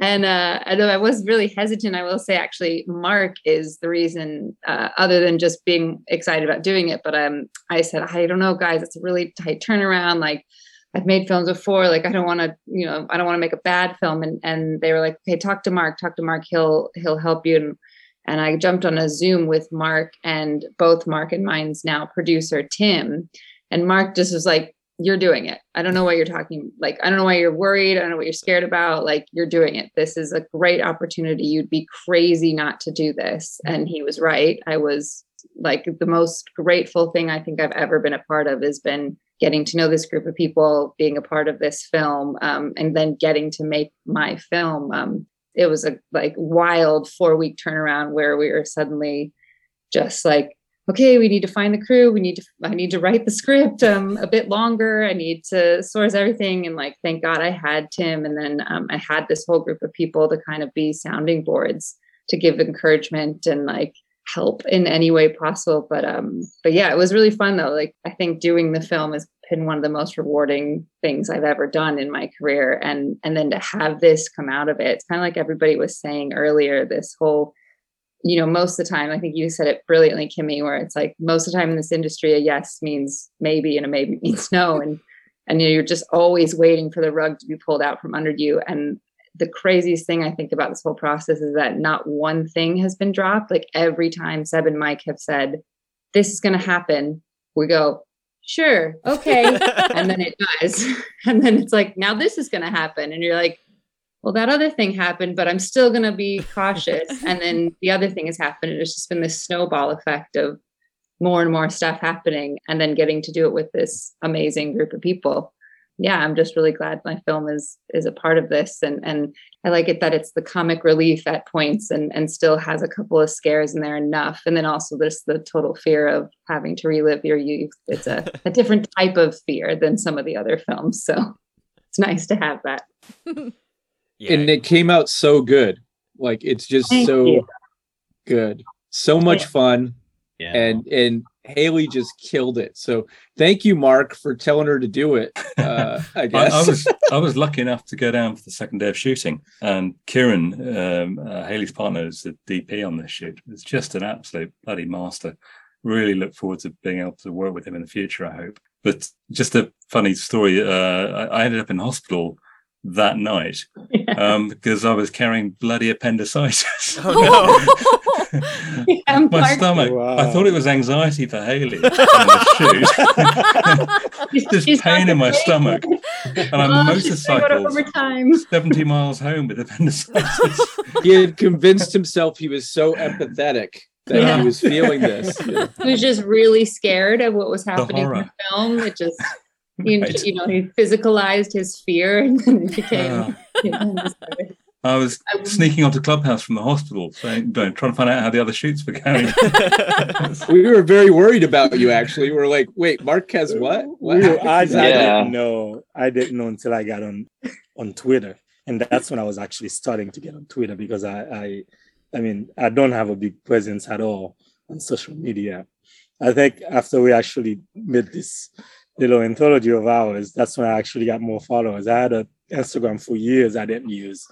and uh although i was really hesitant i will say actually mark is the reason uh, other than just being excited about doing it but um i said i don't know guys it's a really tight turnaround like i've made films before like i don't want to you know i don't want to make a bad film. And and they were like okay talk to mark talk to mark he'll he'll help you. And and i jumped on a zoom with mark and both mark and mine's now producer tim. And mark just was like you're doing it. I don't know why you're talking. Like, I don't know why you're worried. I don't know what you're scared about. Like, you're doing it. This is a great opportunity. You'd be crazy not to do this. And he was right. I was like the most grateful thing I think I've ever been a part of has been getting to know this group of people, being a part of this film, um, and then getting to make my film. Um, it was a like wild four week turnaround where we were suddenly just like okay, we need to find the crew. We need to, I need to write the script um, a bit longer. I need to source everything. And like, thank God I had Tim. And then um, I had this whole group of people to kind of be sounding boards to give encouragement and like help in any way possible. But, um, but yeah, it was really fun though. Like, I think doing the film has been one of the most rewarding things I've ever done in my career. And, and then to have this come out of it, it's kind of like everybody was saying earlier, this whole you know, most of the time, I think you said it brilliantly, Kimmy, where it's like most of the time in this industry, a yes means maybe and a maybe means no. And and you're just always waiting for the rug to be pulled out from under you. And the craziest thing I think about this whole process is that not one thing has been dropped. Like every time Seb and Mike have said, This is gonna happen, we go, Sure, okay. and then it does. And then it's like, now this is gonna happen. And you're like, well, that other thing happened, but I'm still going to be cautious. and then the other thing has happened. And it's just been this snowball effect of more and more stuff happening and then getting to do it with this amazing group of people. Yeah, I'm just really glad my film is is a part of this. And and I like it that it's the comic relief at points and and still has a couple of scares in there enough. And then also there's the total fear of having to relive your youth. It's a, a different type of fear than some of the other films. So it's nice to have that. and it came out so good. Like it's just Thank so you. good, so much fun, and and Haley just killed it. So thank you, Mark, for telling her to do it. Uh, I I, guess I was I was lucky enough to go down for the second day of shooting, and Kieran, um, uh, Haley's partner, is the DP on this shoot. It's just an absolute bloody master. Really look forward to being able to work with him in the future. I hope. But just a funny story. Uh, I, I ended up in hospital that night um, because I was carrying bloody appendicitis. Oh, My stomach. I thought it was anxiety for Haley on the shoot. Just pain in my stomach. And I Oh, she's gonna go to motorcycled 70 miles home with appendicitis. he had convinced himself he was so empathetic that Yeah. he was feeling this. He was just really scared of what was happening in the film. It just, you, Right. you know, he physicalized his fear and then it became. Ah. You know, I was sneaking onto Clubhouse from the hospital, saying, trying to find out how the other shoots were going. we were very worried about you. Actually, we were like, "Wait, Mark has what? What?" We were- I, I didn't know. I didn't know until I got on on Twitter, and that's when I was actually starting to get on Twitter because I, I, I mean, I don't have a big presence at all on social media. I think after we actually made this little anthology of ours, that's when I actually got more followers. I had an Instagram for years I didn't use,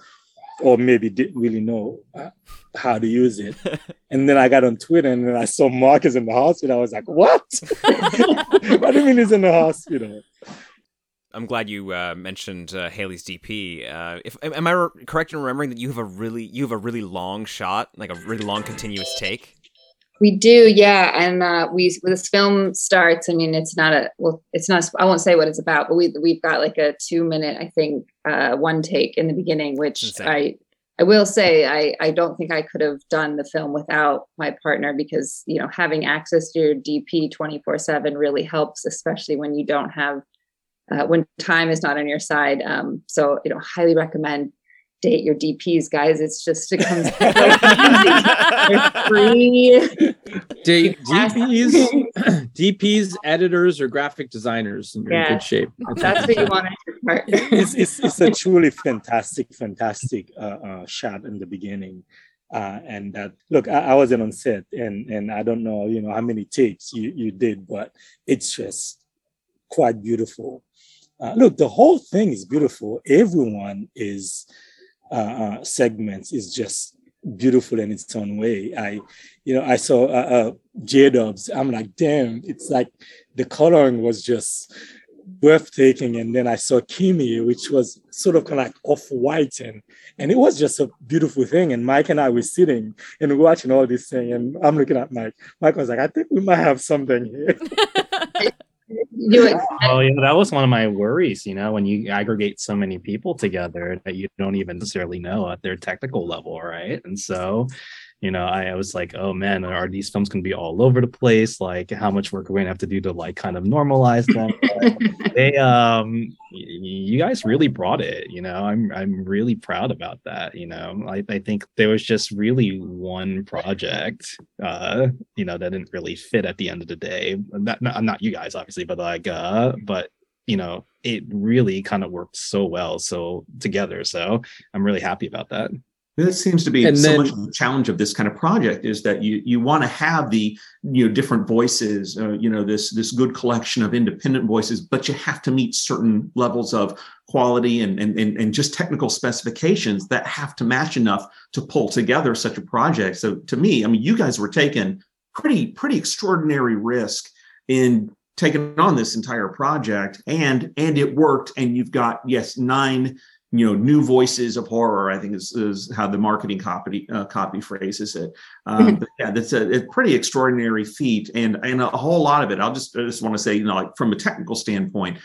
or maybe didn't really know uh, how to use it. And then I got on Twitter and then I saw Marcus in the hospital. I was like, what? what do you mean he's in the hospital? I'm glad you uh, mentioned uh, Haley's DP. Uh, if am I re- correct in remembering that you have a really you have a really long shot, like a really long continuous take? We do, yeah. And uh, we this film starts. I mean, it's not a well, it's not. I won't say what it's about, but we we've got like a two minute, I think, uh, one take in the beginning, which Insane. I I will say I I don't think I could have done the film without my partner because you know having access to your DP twenty four seven really helps, especially when you don't have uh, when time is not on your side. Um, so you know, highly recommend date your DPs, guys. It's just it comes They're free. D- DPs, DPs, editors, or graphic designers, and you're in Yeah. good shape. That's what you want in your partner. it's, it's, it's a truly fantastic, fantastic uh, uh, shot in the beginning. Uh, and that look, I, I wasn't on set, and and I don't know, you know, how many takes you you did, but it's just quite beautiful. Uh, look, the whole thing is beautiful. Everyone is uh, uh, segments is just beautiful in its own way. I, you know, I saw uh, uh, J Dubs. I'm like, damn, it's like the coloring was just breathtaking. And then I saw Kimmy, which was sort of kind of like off white, and and it was just a beautiful thing. And Mike and I were sitting and watching all this thing, and I'm looking at Mike. Mike was like, I think we might have something here. Oh yeah, that was one of my worries. You know, when you aggregate so many people together that you don't even necessarily know at their technical level, right? And so, you know, I, I was like, oh man, are these films going to be all over the place? Like, how much work are we going to have to do to like kind of normalize them? They, um, you guys really brought it. You know, I'm I'm really proud about that. You know, I, I think there was just really one project, uh, you know, that didn't really fit at the end of the day. Not not, not you guys, obviously, but like, uh, but you know, it really kind of worked so well, so together. So I'm really happy about that. That seems to be And so then- much of the challenge of this kind of project is that you you want to have the you know different voices, uh, you know this this good collection of independent voices, but you have to meet certain levels of quality and and and, and just technical specifications that have to match enough to pull together such a project. So to me, I mean, you guys were taking pretty pretty extraordinary risk in taking on this entire project, and and it worked. And you've got yes nine you know new voices of horror i think is, is how the marketing copy uh, copy phrases it. Um, but yeah that's a, a pretty extraordinary feat and and a whole lot of it. I'll just i just want to say you know like from a technical standpoint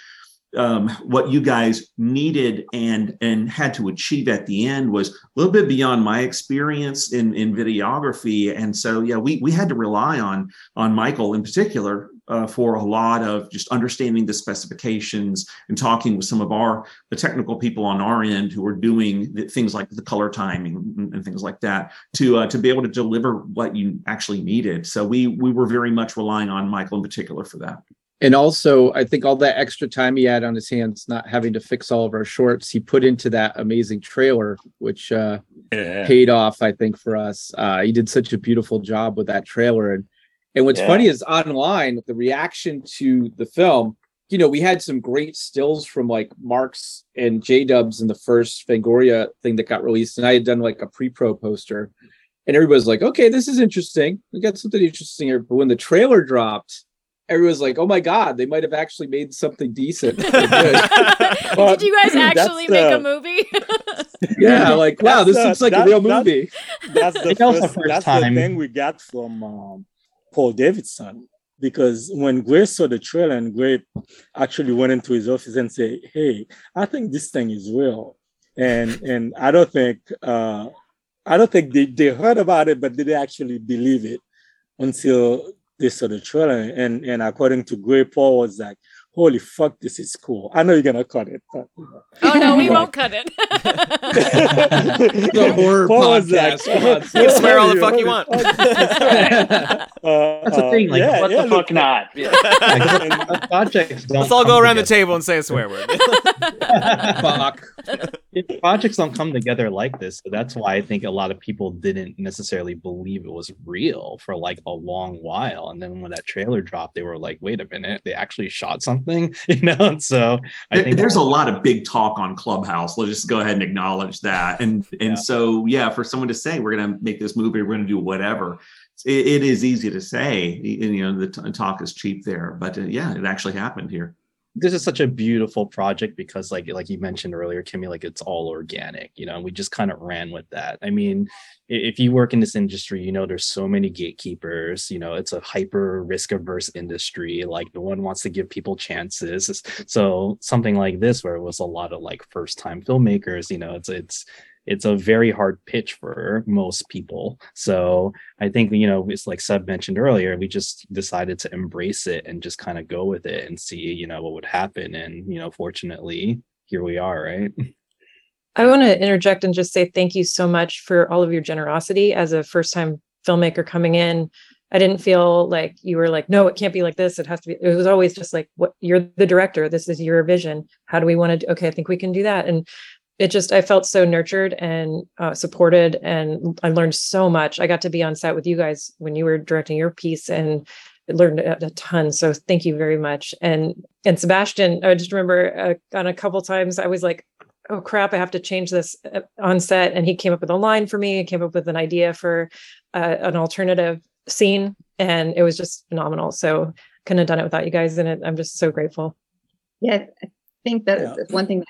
um, what you guys needed and and had to achieve at the end was a little bit beyond my experience in in videography. And so yeah we we had to rely on on michael in particular uh, for a lot of just understanding the specifications and talking with some of our the technical people on our end who are doing the, things like the color timing and, and things like that to uh, to be able to deliver what you actually needed so we we were very much relying on michael in particular for that And also, I think all that extra time he had on his hands, not having to fix all of our shorts, he put into that amazing trailer, which uh, Yeah. paid off, I think, for us. Uh, he did such a beautiful job with that trailer. And and what's Yeah. funny is online, the reaction to the film, you know, we had some great stills from like Marks and J Dubs in the first Fangoria thing that got released. And I had done like a pre-pro poster. And everybody's like, okay, this is interesting. We got something interesting here. But when the trailer dropped, everyone's like, oh my God, they might have actually made something decent. Did you guys actually that's make a movie? yeah, like, wow, this the- looks like a real movie. That's the It's also first, first that's time. the thing we got from um, Paul Davidson because when Gray saw the trailer and Gray actually went into his office and said, "Hey, I think this thing is real," and and I don't think uh, I don't think they, they heard about it, but did they actually believe it until they saw the trailer? And and according to Gray, Paul was like, "Holy fuck, this is cool." I know you're gonna cut it. But, oh no, we won't cut it. The horror Paul was podcast. like, Come on, You can swear all the fuck you want. Uh, That's the thing. Like, yeah, what yeah, the fuck not? Yeah. Like, projects don't Let's all go come around the table and say a swear word. Fuck. If projects don't come together like this so that's why i think a lot of people didn't necessarily believe it was real for like a long while and then when that trailer dropped they were like wait a minute they actually shot something you know and so i There- think there's a lot of big talk on Clubhouse. Let's just go ahead and acknowledge that. And and Yeah. so yeah, for someone to say we're going to make this movie, we're going to do whatever, it, it is easy to say. You know, the t- talk is cheap there, but uh, yeah, it actually happened here. This is such a beautiful project because like like you mentioned earlier kimmy like it's all organic you know we just kind of ran with that. I mean if you work in this industry you know there's so many gatekeepers you know it's a hyper risk averse industry like no one wants to give people chances. So something like this where it was a lot of like first time filmmakers you know it's it's it's a very hard pitch for most people. So I think you know it's like Seb mentioned earlier. We just decided to embrace it and just kind of go with it and see you know what would happen. And you know, fortunately, here we are. Right. I want to interject and just say thank you so much for all of your generosity as a first time filmmaker coming in. I didn't feel like you were like, no, it can't be like this. It has to be. It was always just like, what you're the director. This is your vision. How do we want to? Okay, I think we can do that. And it just, I felt so nurtured and uh, supported, and I learned so much. I got to be on set with you guys when you were directing your piece, and learned a, a ton. So thank you very much. And and Sebastian, I just remember uh, on a couple times I was like, oh crap, I have to change this uh, on set. And he came up with a line for me, and came up with an idea for uh, an alternative scene. And it was just phenomenal. So couldn't have done it without you guys. And I'm just so grateful. Yeah, I think that's Yeah. one thing that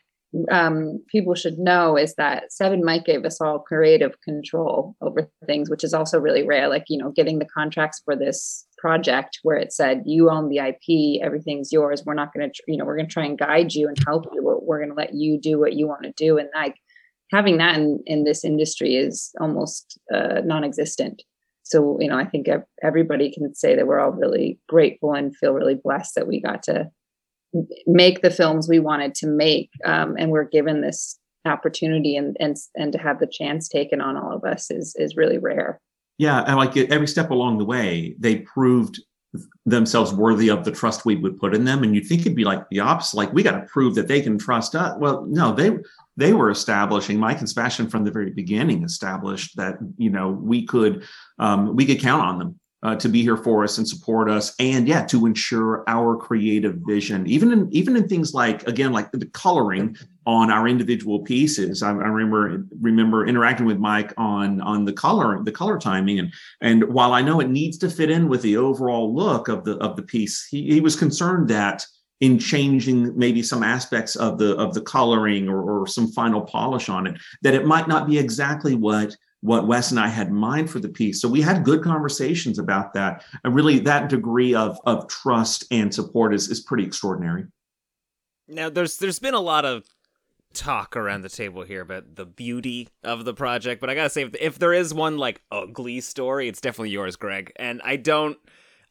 um, people should know is that Seb and Mike gave us all creative control over things, which is also really rare. Like, you know, getting the contracts for this project where it said you own the IP, everything's yours. We're not going to, you know, we're going to try and guide you and help you. We're, we're going to let you do what you want to do. And like having that in, in this industry is almost uh, non existent. So, you know, I think everybody can say that we're all really grateful and feel really blessed that we got to make the films we wanted to make um, and we're given this opportunity and and and to have the chance taken on all of us is is really rare Yeah, and like every step along the way, they proved themselves worthy of the trust we would put in them. And you'd think it'd be like the opposite, like we got to prove that they can trust us. Well, no, they they were establishing Mike and Sebastian from the very beginning established that you know we could um, we could count on them uh, to be here for us and support us and yeah to ensure our creative vision. Even in even in things like again like the coloring on our individual pieces. I, I remember remember interacting with mike on on the color the color timing. And and while i know it needs to fit in with the overall look of the of the piece he, he was concerned that in changing maybe some aspects of the of the coloring or, or some final polish on it that it might not be exactly what what Wes and I had in mind for the piece. So we had good conversations about that. And really that degree of of trust and support is is pretty extraordinary. Now there's there's been a lot of talk around the table here about the beauty of the project, but I gotta say if, if there is one like ugly story, it's definitely yours, Greg. And I don't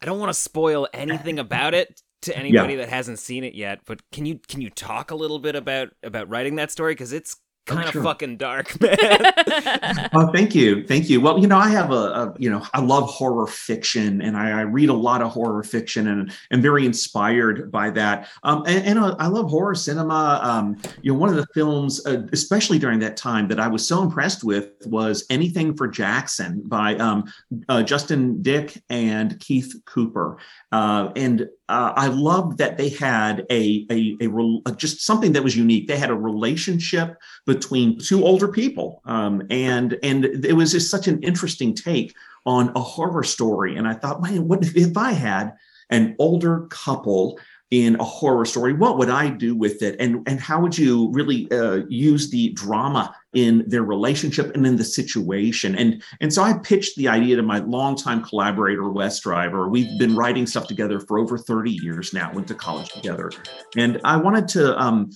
I don't want to spoil anything about it to anybody yeah. that hasn't seen it yet. But can you can you talk a little bit about about writing that story because it's kind oh, of sure. fucking dark, man. oh, thank you, thank you. Well, you know, I have a, a you know, I love horror fiction, and I, I, read a lot of horror fiction, and am very inspired by that. Um, and, and I love horror cinema. Um, you know, one of the films, uh, especially during that time, that I was so impressed with was Anything for Jackson by um, uh, Justin Dyck and Keith Cooper, uh, and uh, I loved that they had a, a, a, a, just something that was unique. They had a relationship between two older people, um, and and it was just such an interesting take on a horror story. And I thought, man, what if, I had an older couple in a horror story? What would I do with it? And and how would you really uh, use the drama in their relationship and in the situation. And, and so I pitched the idea to my longtime collaborator, Wes Driver. We've been writing stuff together for over 30 years now, went to college together. And I wanted to, um,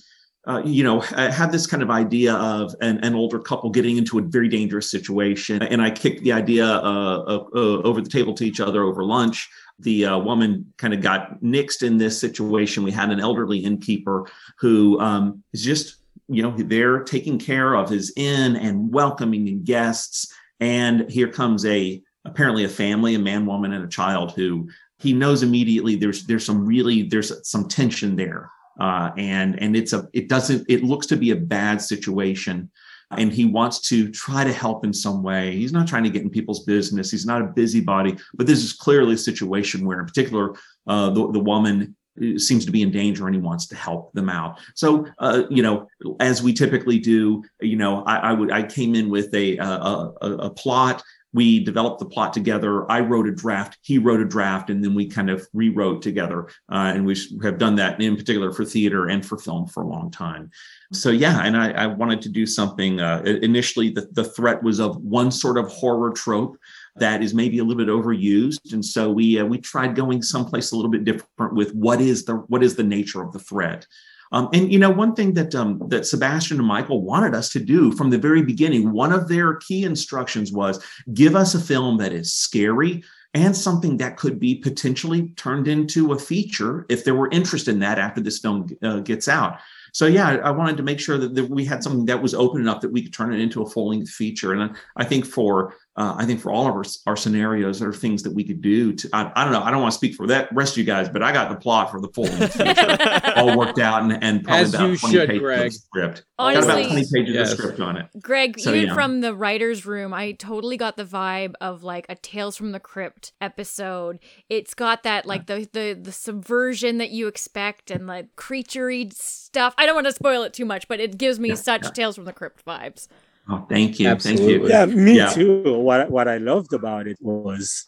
uh, you know, had this kind of idea of an, an, older couple getting into a very dangerous situation. And I kicked the idea uh, uh, over the table to each other over lunch. The uh, woman kind of got nixed in this situation. We had an elderly innkeeper who um, is just you know they're taking care of his inn and welcoming guests and here comes a apparently a family a man woman and a child who he knows immediately there's there's some really there's some tension there uh, and and it's a it doesn't it looks to be a bad situation and he wants to try to help in some way he's not trying to get in people's business he's not a busybody but this is clearly a situation where in particular uh, the, the woman seems to be in danger and he wants to help them out. So, uh, you know, as we typically do, you know, I, I would I came in with a, a, a, a plot. We developed the plot together. I wrote a draft. He wrote a draft, and then we kind of rewrote together. Uh, and we have done that in particular for theater and for film for a long time. So yeah, and I, I wanted to do something. Uh, initially, the, the threat was of one sort of horror trope that is maybe a little bit overused and so we uh, we tried going someplace a little bit different with what is the what is the nature of the threat um, and you know one thing that um, that sebastian and michael wanted us to do from the very beginning one of their key instructions was give us a film that is scary and something that could be potentially turned into a feature if there were interest in that after this film uh, gets out so yeah, I wanted to make sure that, that, we had something that was open enough that we could turn it into a full length feature. And I think for uh, I think for all of our, our scenarios, there are things that we could do to, I, I, don't know. I don't want to speak for that rest of you guys, but I got the plot for the full all worked out and, and probably As about 20 should, pages Greg. of script. Honestly, got about 20 pages yes. of script on it. Greg, So, even yeah. from the writer's room, I totally got the vibe of like a Tales from the Crypt episode. It's got that like the the, the subversion that you expect and like creaturey stuff. I don't want to spoil it too much, but it gives me Yeah, such yeah. Tales from the Crypt vibes. Oh, thank you. Thank you. Yeah, me Yeah. too. What what I loved about it was,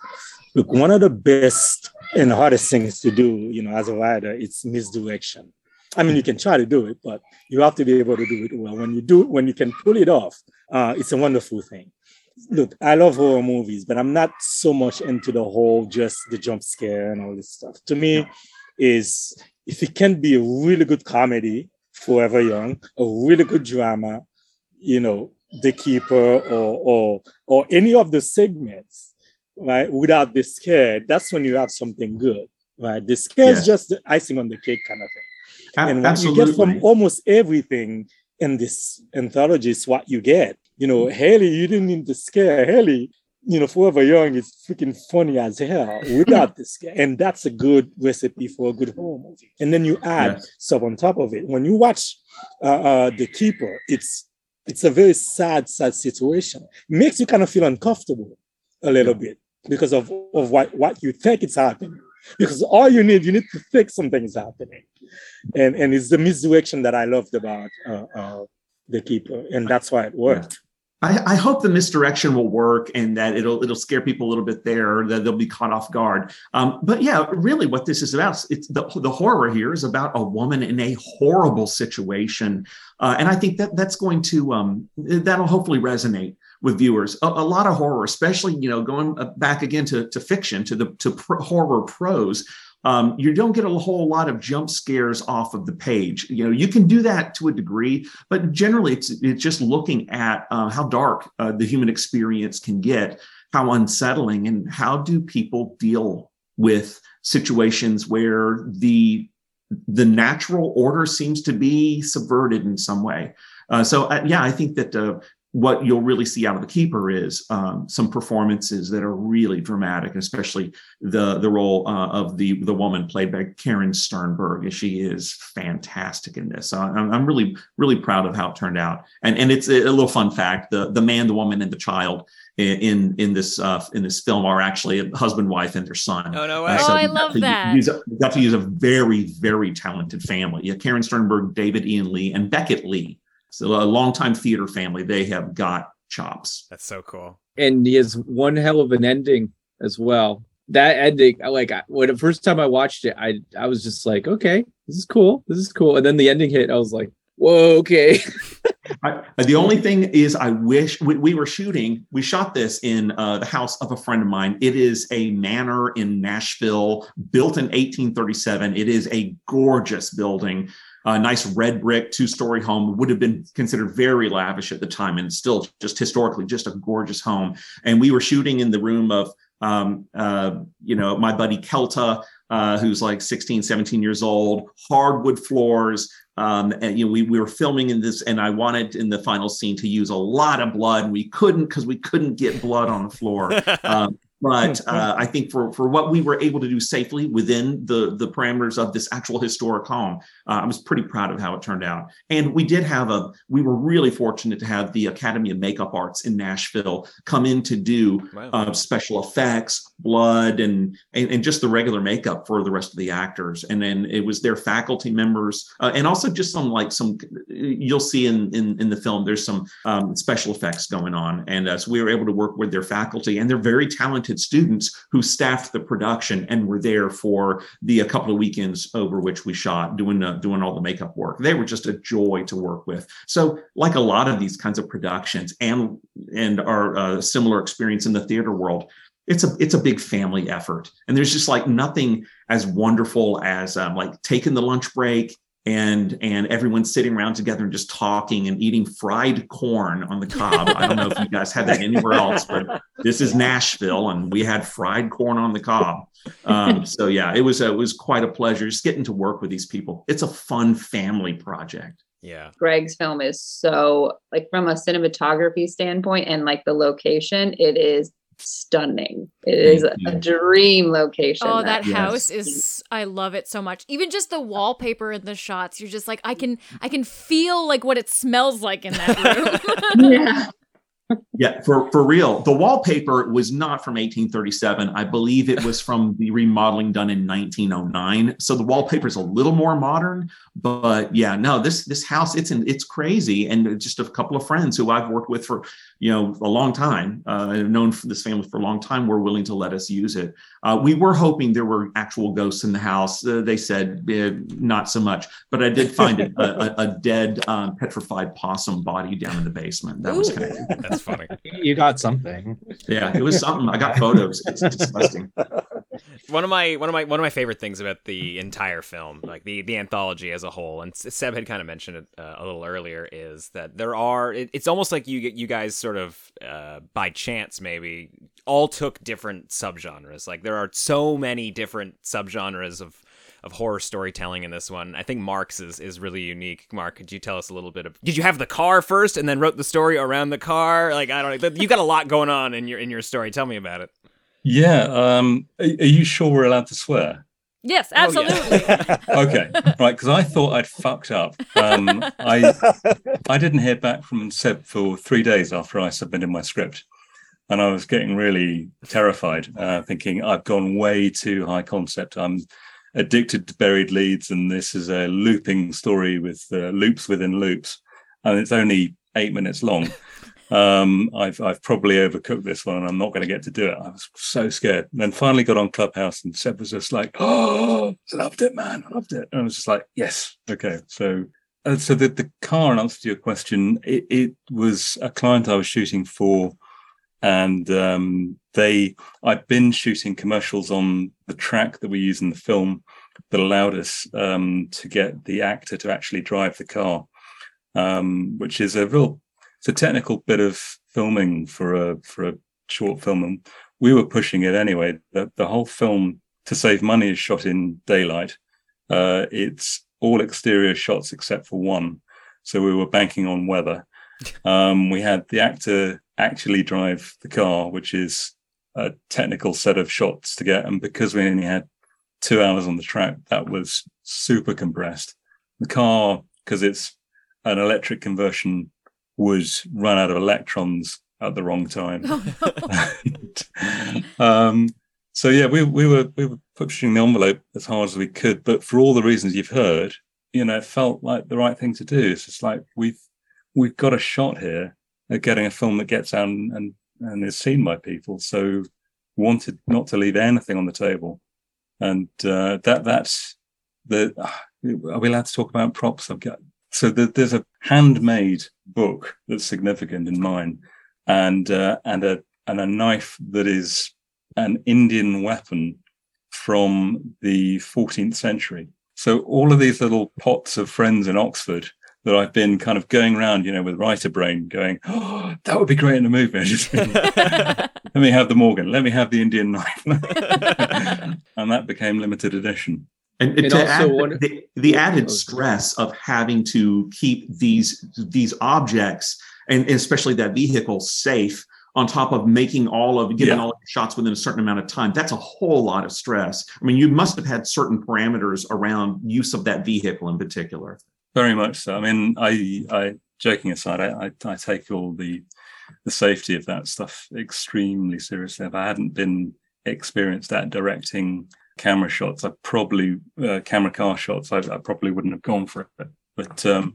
look, one of the best and hardest things to do, you know, as a writer, it's misdirection. I mean, you can try to do it, but you have to be able to do it well. When you do, when you can pull it off, uh, it's a wonderful thing. Look, I love horror movies, but I'm not so much into the whole just the jump scare and all this stuff. To me, is if it can be a really good comedy, Forever Young, a really good drama, you know, The Keeper or or or any of the segments, right, without the scare, that's when you have something good, right? The scare is just the icing on the cake kind of thing. And what you get from almost everything in this anthology is what you get. You know, Haley, you didn't need to scare Haley. you know, Forever Young is freaking funny as hell without this. And that's a good recipe for a good horror movie. And then you add Yes. stuff on top of it. When you watch uh, uh, The Keeper, it's it's a very sad, sad situation. It makes you kind of feel uncomfortable a little bit because of, of what, what you think is happening. Because all you need, you need to think something is happening. And and it's the misdirection that I loved about uh, uh, The Keeper. And that's why it worked. I, I hope the misdirection will work and that it'll it'll scare people a little bit there that they'll be caught off guard. Um, but yeah, really, what this is about it's the the horror here is about a woman in a horrible situation, uh, and I think that that's going to um, that'll hopefully resonate with viewers. A, a lot of horror, especially you know going uh, back again to to fiction to the to pro- horror prose um, you don't get a whole lot of jump scares off of the page. You know, you can do that to a degree, but generally, it's it's just looking at uh, how dark uh, the human experience can get, how unsettling, and how do people deal with situations where the the natural order seems to be subverted in some way. Uh, so, uh, yeah, I think that uh, what you'll really see out of the keeper is um, some performances that are really dramatic, especially the the role uh, of the the woman played by Karen Sternberg. She is fantastic in this. So I'm, I'm really really proud of how it turned out. And and it's a, a little fun fact: the the man, the woman, and the child in in this uh, in this film are actually a husband, wife, and their son. Oh no Uh, so Oh, I love to that. Use a, got to use a very very talented family. Yeah, Karen Sternberg, David Ian Lee, and Beckett Lee. So a longtime theater family. They have got chops. That's so cool. and he has one hell of an ending as well. That ending, like when the first time I watched it, I I was just like, okay, this is cool, this is cool. And then the ending hit, I was like, whoa, okay. I, the only thing is, I wish we, we were shooting. We shot this in uh, the house of a friend of mine. It is a manor in Nashville, built in 1837. It is a gorgeous building, a nice red brick two story home. Would have been considered very lavish at the time, and still just historically just a gorgeous home. And we were shooting in the room of, um, uh, you know, my buddy Kelta. Uh, who's like 16, 17 years old, hardwood floors, um, and you know, we, we were filming in this, and I wanted in the final scene to use a lot of blood, and we couldn't because we couldn't get blood on the floor. um, but uh, I think for for what we were able to do safely within the the parameters of this actual historic home, uh, I was pretty proud of how it turned out. And we did have a we were really fortunate to have the Academy of Makeup Arts in Nashville come in to do Wow. uh, special effects, blood, and, and and just the regular makeup for the rest of the actors. And then it was their faculty members, uh, and also just some like some you'll see in in, in the film. There's some um, special effects going on, and uh, so we were able to work with their faculty, and they're very talented students who staffed the production and were there for the a couple of weekends over which we shot doing uh, doing all the makeup work. They were just a joy to work with. So, like a lot of these kinds of productions, and and our uh, similar experience in the theater world, it's a it's a big family effort and there's just like nothing as wonderful as um, like taking the lunch break and and everyone sitting around together and just talking and eating fried corn on the cob. I don't know if you guys had that anywhere else but this is nashville and we had fried corn on the cob. Um, so yeah it was a, it was quite a pleasure just getting to work with these people. It's a fun family project. Yeah. Greg's film is so like from a cinematography standpoint and like the location, it is stunning. It is Thank a you. dream location. Oh, that Yes. house is I love it so much. Even just the uh, wallpaper and the shots, you're just like I can I can feel like what it smells like in that room. yeah. Yeah, for, for real. The wallpaper was not from 1837. I believe it was from the remodeling done in 1909. So the wallpaper is a little more modern, but yeah, no, this this house it's in, it's crazy. And just a couple of friends who I've worked with for you know a long time, uh, I've known this family for a long time, were willing to let us use it. Uh, we were hoping there were actual ghosts in the house. Uh, they said eh, not so much, but I did find a, a, a dead um, petrified possum body down in the basement. That was kind of That's funny. You got something. yeah, it was something. I got photos. It's disgusting. one of my one of my one of my favorite things about the entire film, like the the anthology as a whole, and Seb had kind of mentioned it uh, a little earlier, is that there are. It, it's almost like you you guys sort of uh, by chance maybe all took different subgenres. Like there are so many different subgenres of of horror storytelling in this one. I think Mark's is is really unique. Mark, could you tell us a little bit of? Did you have the car first and then wrote the story around the car? Like I don't know. You got a lot going on in your in your story. Tell me about it. Yeah. Um, are, are you sure we're allowed to swear? Yes, absolutely. okay, right. Because I thought I'd fucked up. Um, I I didn't hear back from Seb for three days after I submitted my script, and I was getting really terrified, uh, thinking I've gone way too high concept. I'm addicted to buried leads, and this is a looping story with uh, loops within loops, and it's only eight minutes long um, I've I've probably overcooked this one and I'm not going to get to do it. I was so scared. And then finally got on Clubhouse and Seb was just like, "Oh, loved it, man, I loved it." And I was just like, "Yes, okay." So, uh, so the the car, in answer to your question, it, it was a client I was shooting for, and um, they I'd been shooting commercials on the track that we use in the film that allowed us um, to get the actor to actually drive the car, um, which is a real it's a technical bit of filming for a for a short film, and we were pushing it anyway. The, the whole film, to save money, is shot in daylight. Uh, it's all exterior shots except for one, so we were banking on weather. Um, we had the actor actually drive the car, which is a technical set of shots to get, and because we only had two hours on the track, that was super compressed. The car, because it's an electric conversion would run out of electrons at the wrong time. um, so yeah, we we were we were pushing the envelope as hard as we could, but for all the reasons you've heard, you know, it felt like the right thing to do. It's just like we've we've got a shot here at getting a film that gets out and and, and is seen by people. So wanted not to leave anything on the table, and uh, that that's the. Are we allowed to talk about props? I've got so the, there's a handmade book that's significant in mine, and uh, and a and a knife that is an Indian weapon from the 14th century. So all of these little pots of friends in Oxford that I've been kind of going around, you know, with writer brain, going, "Oh, that would be great in a movie." let me have the Morgan. Let me have the Indian knife, and that became limited edition. And, and to add, the, the added stress of having to keep these these objects and especially that vehicle safe on top of making all of getting yeah. all of the shots within a certain amount of time that's a whole lot of stress i mean you must have had certain parameters around use of that vehicle in particular very much so i mean i i joking aside i i, I take all the the safety of that stuff extremely seriously if i hadn't been experienced at directing camera shots, I probably uh, camera car shots, I, I, probably wouldn't have gone for it. But um,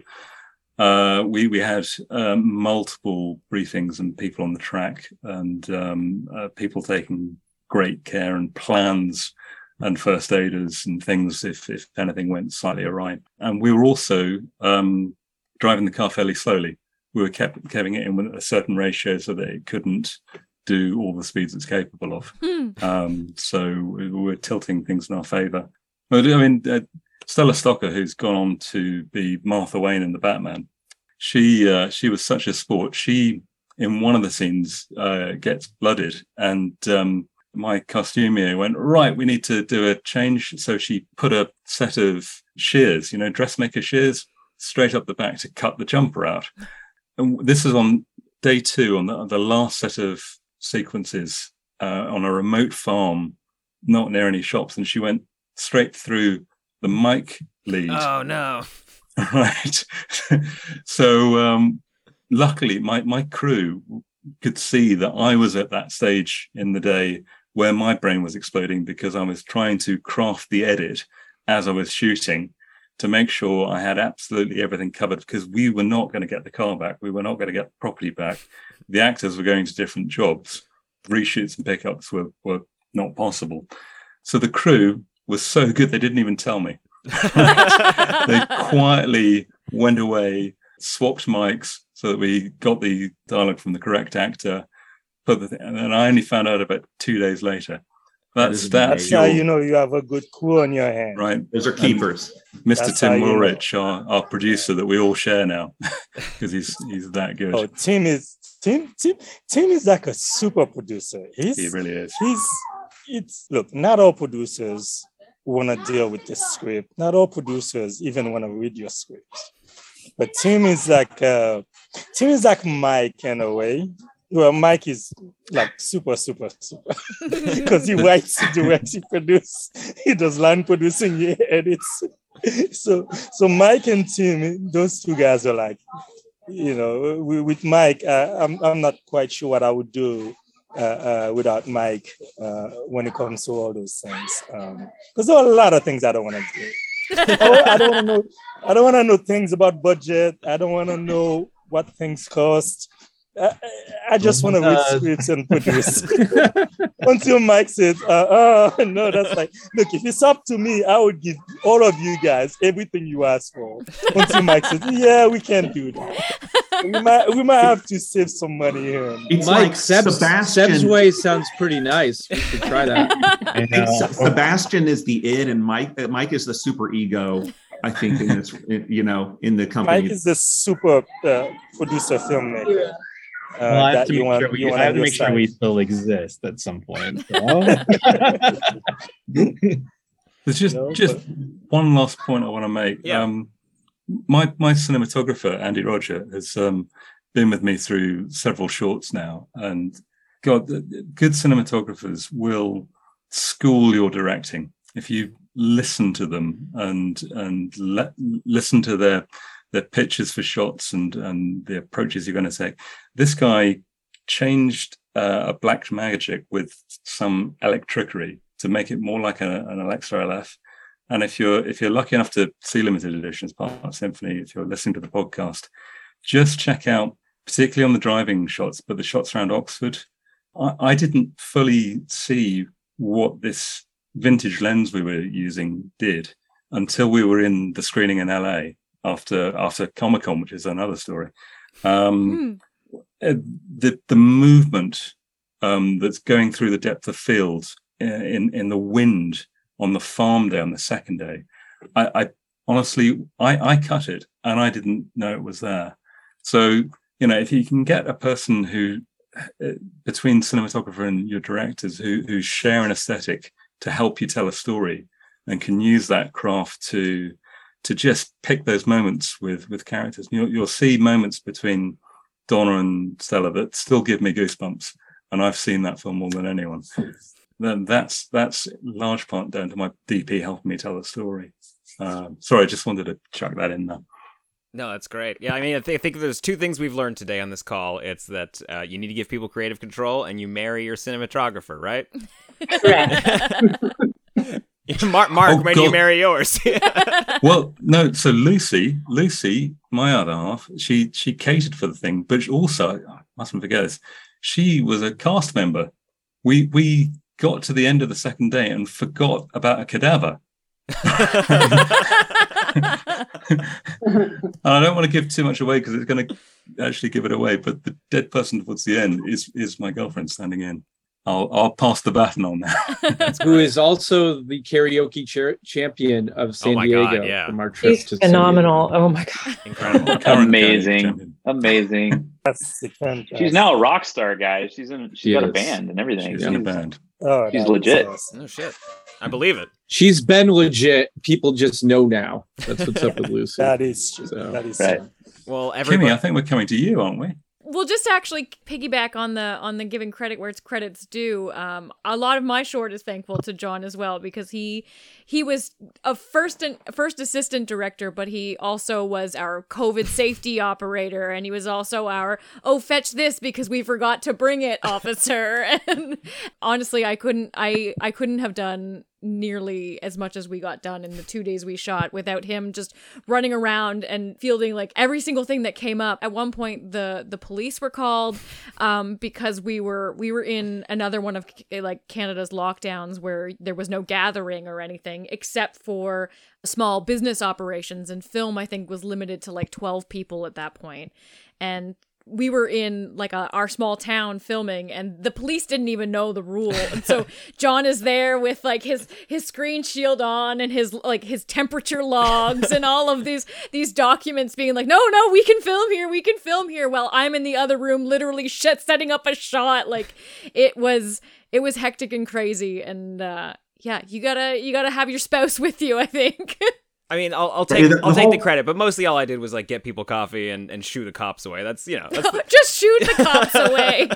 uh, we we had um, multiple briefings and people on the track, and um, uh, people taking great care and plans and first aiders and things if if anything went slightly awry. And we were also um, driving the car fairly slowly. We were kept keeping it in with a certain ratio so that it couldn't do all the speeds it's capable of. Mm. Um, so we're tilting things in our favour. But I mean, uh, Stella Stocker, who's gone on to be Martha Wayne in the Batman, she uh, she was such a sport. She in one of the scenes uh, gets blooded, and um, my costumier went right. We need to do a change. So she put a set of shears, you know, dressmaker shears, straight up the back to cut the jumper out. And this is on day two on the, the last set of sequences uh, on a remote farm, not near any shops, and she went straight through the mic lead. Oh no! right. so um, luckily, my my crew could see that I was at that stage in the day where my brain was exploding because I was trying to craft the edit as I was shooting to make sure I had absolutely everything covered because we were not going to get the car back. We were not going to get the property back the actors were going to different jobs. Reshoots and pickups were, were not possible. So the crew was so good they didn't even tell me. they quietly went away, swapped mics so that we got the dialogue from the correct actor. But the, and I only found out about two days later. That's that's how you know you have a good crew on your hands. Right. Those are keepers. And Mr. That's Tim Woolrich, our, our producer that we all share now, because he's he's that good. Oh, Tim is Tim, Tim, Tim is like a super producer. He's He really is. He's it's look, not all producers want to deal with the script. Not all producers even want to read your script. But Tim is like uh, Tim is like Mike in a way. Well, Mike is like super, super, super because he writes, he directs, he produces, he does land producing, he edits. So, so Mike and Tim, those two guys are like, you know, wi- with Mike, uh, I'm I'm not quite sure what I would do uh, uh, without Mike uh, when it comes to all those things. Because there are a lot of things I don't want to do. I, I don't want to know. I don't want to know things about budget. I don't want to know what things cost. I, I- I just want to read Uh, scripts and produce. Until Mike says, uh, "Oh no, that's like, look, if it's up to me, I would give all of you guys everything you ask for." Until Mike says, "Yeah, we can't do that. We might, we might have to save some money here." It's Mike, like Seb's, Sebastian- Seb's way sounds pretty nice. We should try that. Hey, Se- Sebastian is the id, and Mike uh, Mike is the super ego. I think in this, you know, in the company. Mike is the super uh, producer filmmaker. Uh, Well, I have to make want- sure we, I have to make sure we still exist at some point. so. There's just No, just one last point I want to make. Yeah. Um, my my cinematographer Andy Roger has um, been with me through several shorts now, and God, the- the good cinematographers will school your directing if you listen to them and and let, listen to their their pitches for shots and and the approaches you're going to take. This guy changed uh, a Blackmagic with some electricity to make it more like a, an Alexa LF. And if you're if you're lucky enough to see limited editions part Sinphony, if you're listening to the podcast, just check out, particularly on the driving shots, but the shots around Oxford. I, I didn't fully see what this vintage lens we were using did until we were in the screening in LA after after Comic Con, which is another story. Um, uh, the the movement um, that's going through the depth of field uh, in in the wind on the farm day on the second day, I, I honestly I, I cut it and I didn't know it was there. So you know if you can get a person who uh, between cinematographer and your directors who who share an aesthetic to help you tell a story and can use that craft to to just pick those moments with with characters. You'll, you'll see moments between Donna and Stella that still give me goosebumps, and I've seen that film more than anyone. Then that's that's large part down to my DP helping me tell the story. Um, sorry, I just wanted to chuck that in there. No, that's great. Yeah, I mean, I, th- I think there's two things we've learned today on this call. It's that uh, you need to give people creative control, and you marry your cinematographer, right? Mark, Mark, Oh, when do you marry yours? well, no. So Lucy, Lucy, my other half, she she catered for the thing, but she also I mustn't forget this. She was a cast member. We we got to the end of the second day and forgot about a cadaver. and I don't want to give too much away because it's going to actually give it away. But the dead person towards the end is is my girlfriend standing in. I'll I'll pass the baton on now. Who is also the karaoke cha- champion of oh San Oh my God, Diego yeah. from our trip He's to San phenomenal. Oh my god. Incredible. amazing, amazing. That's fantastic. She's now a rock star, guys. She's in. She's She got a band and everything. She's in a band. Oh, She's legit. awesome. no shit. I believe it. She's been legit. People just know now. That's what's up with Lucy. That is true. So- That is Right. true. Well, Kimmy. I think we're coming to you, aren't we? Well just actually piggyback on the on the giving credit where it's credit's due. Um a lot of my short is thankful to john as well because he he was a first and first assistant director but he also was our covid safety operator and he was also our oh fetch this because we forgot to bring it officer. And honestly i couldn't i i couldn't have done nearly as much as we got done in the two days we shot without him just running around and fielding like every single thing that came up. At one point, the the police were called um, because we were we were in another one of like Canada's lockdowns where there was no gathering or anything except for small business operations and film. I think was limited to like twelve people at that point, and we were in like a, our small town filming and the police didn't even know the rule. And so john is there with like his his screen shield on and his like his temperature logs and all of these these documents being like no no we can film here we can film here while i'm in the other room literally shit setting up a shot. Like it was it was hectic and crazy. And uh yeah you gotta you gotta have your spouse with you i think I mean, I'll, I'll Yeah, take the- I'll the take the credit, but mostly all I did was like get people coffee and, and shoo the cops away. That's you know, that's the, just shoot the cops away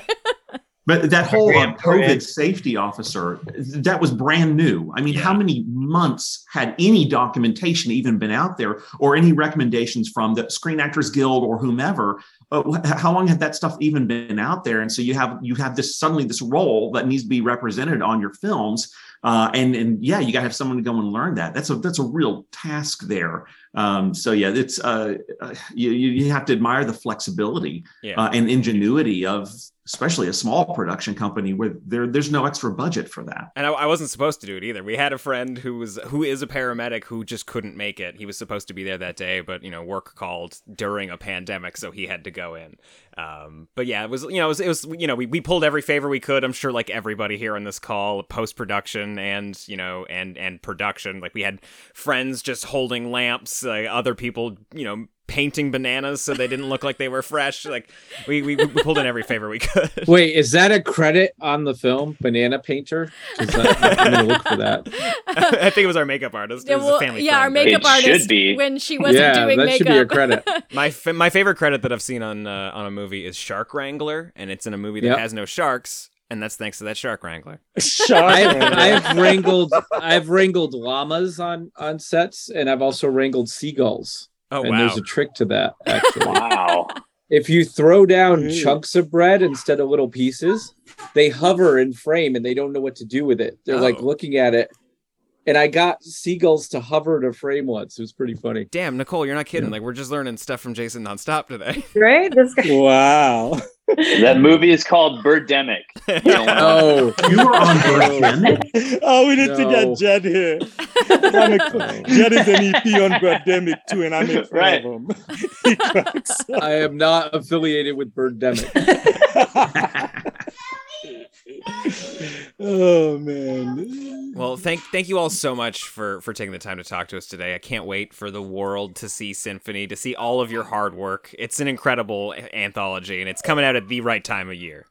But that whole uh, COVID safety officer, that was brand new. I mean, how many months had any documentation even been out there or any recommendations from the Screen Actors Guild or whomever? How long had that stuff even been out there? And so you have you have this suddenly this role that needs to be represented on your films. Uh, and and yeah, you got to have someone to go and learn that. That's a that's a real task there. Um, so yeah, it's uh, uh, you you you have to admire the flexibility Yeah. uh, and ingenuity of especially a small production company where there there's no extra budget for that. And I, I wasn't supposed to do it either. We had a friend who was who is a paramedic who just couldn't make it. He was supposed to be there that day, but you know, work called during a pandemic, so he had to go in. Um, but yeah, it was you know, it was, it was you know, we, we pulled every favor we could. I'm sure like everybody here on this call, post production and you know and and production. Like we had friends just holding lamps, other people you know painting bananas so they didn't look like they were fresh. Like we we, we pulled in every favor we could. Wait, is that a credit on the film, Banana Painter? I- I'm gonna look for that. I think it was our makeup artist. It Yeah, was well, a family yeah, our friend. makeup artist when she wasn't Yeah, doing that makeup. should be a credit. my fa- my favorite credit that I've seen on uh, on a movie is Shark Wrangler, and it's in a movie that Yep. has no sharks, and that's thanks to that Shark Wrangler. I've, I've wrangled I've wrangled llamas on on sets, and I've also wrangled seagulls. Oh, and there's a trick to that. Actually, wow. If you throw down chunks of bread instead of little pieces, they hover in frame and they don't know what to do with it. They're like Oh. looking at it. And I got seagulls to hover to frame once. It was pretty funny. Damn, Nicole, you're not kidding. Like we're just learning stuff from Jason nonstop today. Right? This guy. Wow. That movie is called Birdemic. You don't Oh, you were on Birdemic. oh, we need to get Jed here. I'm a- Jed is an EP on Birdemic too, and I make fun Right. of him. he cracks up. I am not affiliated with Birdemic. oh man. Well, thank thank you all so much for for taking the time to talk to us today. I can't wait for the world to see Sinphony, to see all of your hard work. It's an incredible anthology, and it's coming out at the right time of year.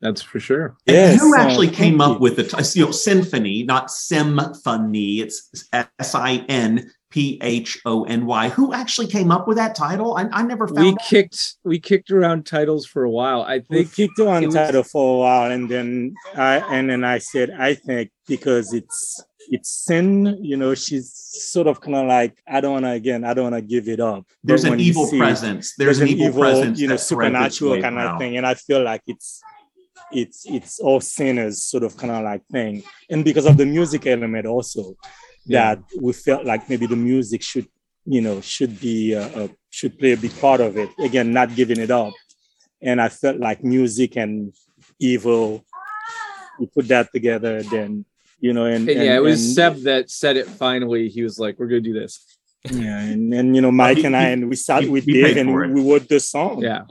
That's for sure. And Yes, who uh, actually thank came up you. with the t- you know symphony, not symphony? It's S I N P H O N Y. Who actually came up with that title? I, I never found. We out. kicked we kicked around titles for a while. I think We kicked around it was- title for a while, and then I and then I said I think because it's it's sin, you know, she's sort of kind of like I don't want to again, I don't want to give it up. But There's an evil see- presence. There's an evil presence you know, that threads its supernatural way kind of thing, and I feel like it's it's it's all sinners sort of kind of like thing, and because of the music element also, Yeah. that we felt like maybe the music should you know should be uh, uh, should play a big part of it again not giving it up and i felt like music and evil we put that together then you know and, and yeah, it was and- Seb that said it finally. He was like, We're gonna do this. yeah and, and you know mike he- and i and we sat he- with he dave and it. we wrote the song Yeah.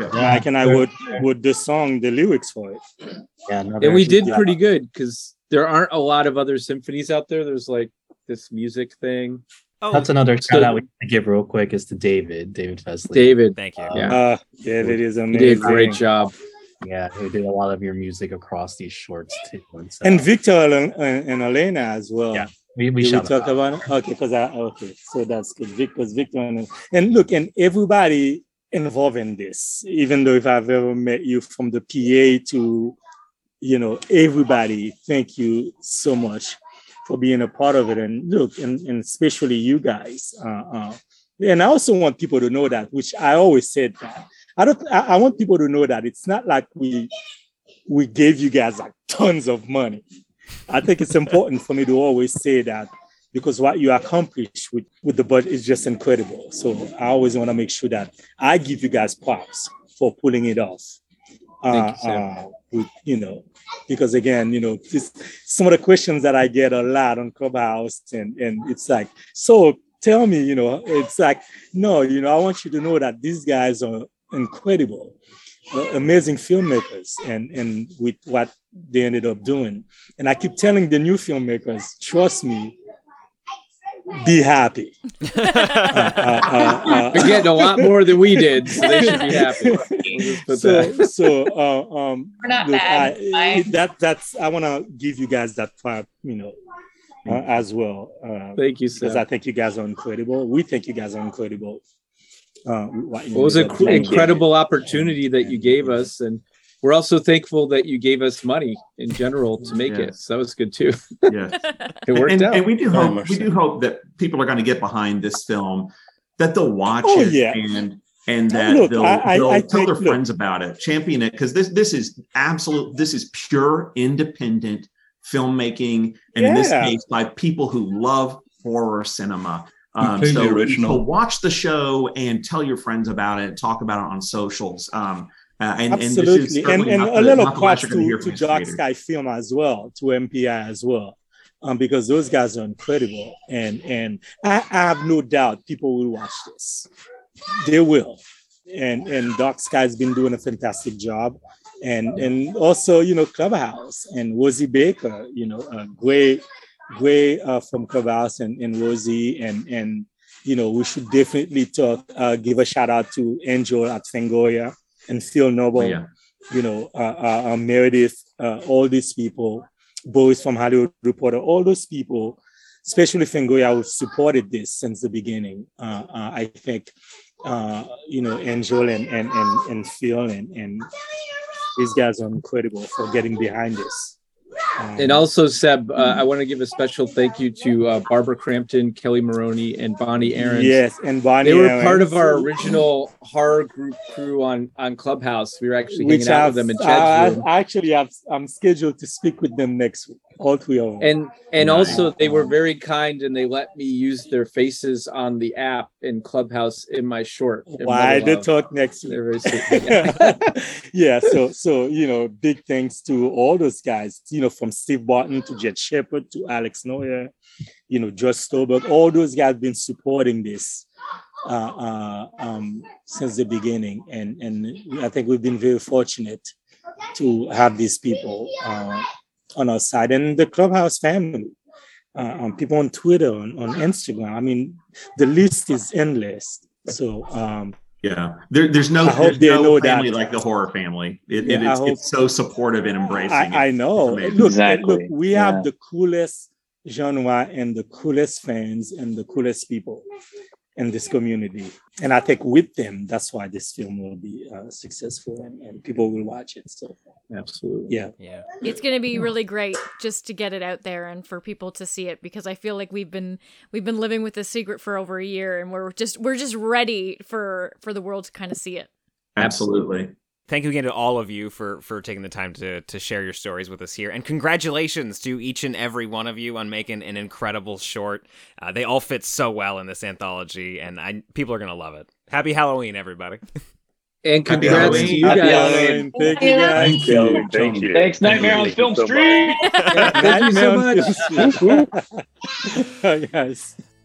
yeah. mike and i would would the song the lyrics for it Yeah, And we actually- did pretty good because there aren't a lot of other symphonies out there. There's like this music thing. Oh, That's another So- shout out we can give real quick is to David, David Fesley. David. Thank you. Yeah. uh yeah it is He amazing did a great job. Yeah, who did a lot of your music across these shorts too. And, so, and victor and, and, and elena as well yeah, we, we we shout talk out. about it? Okay, because I okay, so that's good. Because Victor and, and look, and everybody involved in this, even though if I've ever met you from the PA to, you know, everybody, thank you so much for being a part of it. And look, and, and especially you guys. Uh, uh, and I also want people to know that, which I always said that. I don't. I, I want people to know that it's not like we we gave you guys like tons of money. I think it's important for me to always say that because what you accomplish with, with the budget is just incredible. So I always want to make sure that I give you guys props for pulling it off. Thank Uh, you, Sam. With, you know, because again, you know, this, some of the questions that I get a lot on Clubhouse, and, and it's like, so tell me, you know, it's like, no, you know, I want you to know that these guys are incredible, uh, amazing filmmakers, and and with what they ended up doing. And I keep telling the new filmmakers, trust me, be happy. uh, uh, uh, They're getting a lot more than we did, so they should be happy. We'll so that. so uh, um We're not look, bad. I- Bye. that that's i want to give you guys that part you know uh, as well uh, Thank you, because Seb. i think you guys are incredible we think you guys are incredible uh, what you Well, it was an ended up inc- doing. incredible opportunity that you gave us, and we're also thankful that you gave us money in general to make it. So that was good too. Yes. it worked and, out. and we do hope much we so. do hope that people are going to get behind this film, that they'll watch Oh, it yeah. and and that Look, they'll, I- I- they'll I tell think- their look. friends about it, champion it, because this this is absolute. This is pure independent filmmaking, and in this Yeah. case, by people who love horror cinema. Um, Completely so, original. so watch the show and tell your friends about it. Talk about it on socials. Um, uh, and, and Absolutely, and, certainly and a little props to, Dark. Sky Film as well, to MPI as well, um, because those guys are incredible, and and I, I have no doubt people will watch this. They will, and and Dark Sky's been doing a fantastic job, and and also you know Clubhouse and Rosie Baker, you know, uh, great great uh, from Clubhouse and and Rosie and and you know we should definitely talk uh, give a shout out to Angel at Fangoria and Phil Nobile, yeah. you know, uh, uh, uh, Meredith, uh, all these people, Boris from Hollywood Reporter, all those people, especially Fangoria, who supported this since the beginning. Uh, uh, I think, uh, you know, Angel and and and, and Phil and, and these guys are incredible for getting behind this. Um, And also, Seb, uh, I want to give a special thank you to uh, Barbara Crampton, Kelli Maroney, and Bonnie Aaron. Yes, and Bonnie They were part of our original horror group crew on on Clubhouse. We were actually which hanging out I've, with them in chat. I actually have I'm scheduled to speak with them next week. All three of them. And and also they were very kind and they let me use their faces on the app in Clubhouse in my short. why Love. talk next week. They're very sweet. Yeah. yeah, so so you know, big thanks to all those guys, you know, from Steve Barton to Jet Shepard to Alex Neuer, you know, Josh Stolberg, all those guys been supporting this uh, uh, um, since the beginning, and and I think we've been very fortunate to have these people uh, on our side and the Clubhouse family. Uh, um, people on Twitter, on, on Instagram. I mean, the list is endless. So, um, Yeah, there, there's no, I hope there's they no know family that. like the horror family. It, Yeah, it I is, hope- it's so supportive and embracing. I, I know. Look, Exactly. look, we Yeah. have the coolest genre and the coolest fans and the coolest people in this community. And I think with them, that's why this film will be uh, successful and, and people will watch it. So, absolutely. Yeah. Yeah. It's going to be really great just to get it out there and for people to see it because I feel like we've been we've been living with this secret for over a year and we're just we're just ready for for the world to kind of see it. Absolutely. Thank you again to all of you for for taking the time to to share your stories with us here, and congratulations to each and every one of you on making an incredible short. Uh, they all fit so well in this anthology, and I, people are gonna love it. Happy Halloween, everybody! And Happy congrats to Halloween. you Happy guys. Halloween. Thank you guys. Thank you. Thank you. Thanks, Nightmare on Film Street. Thank you so much. yes.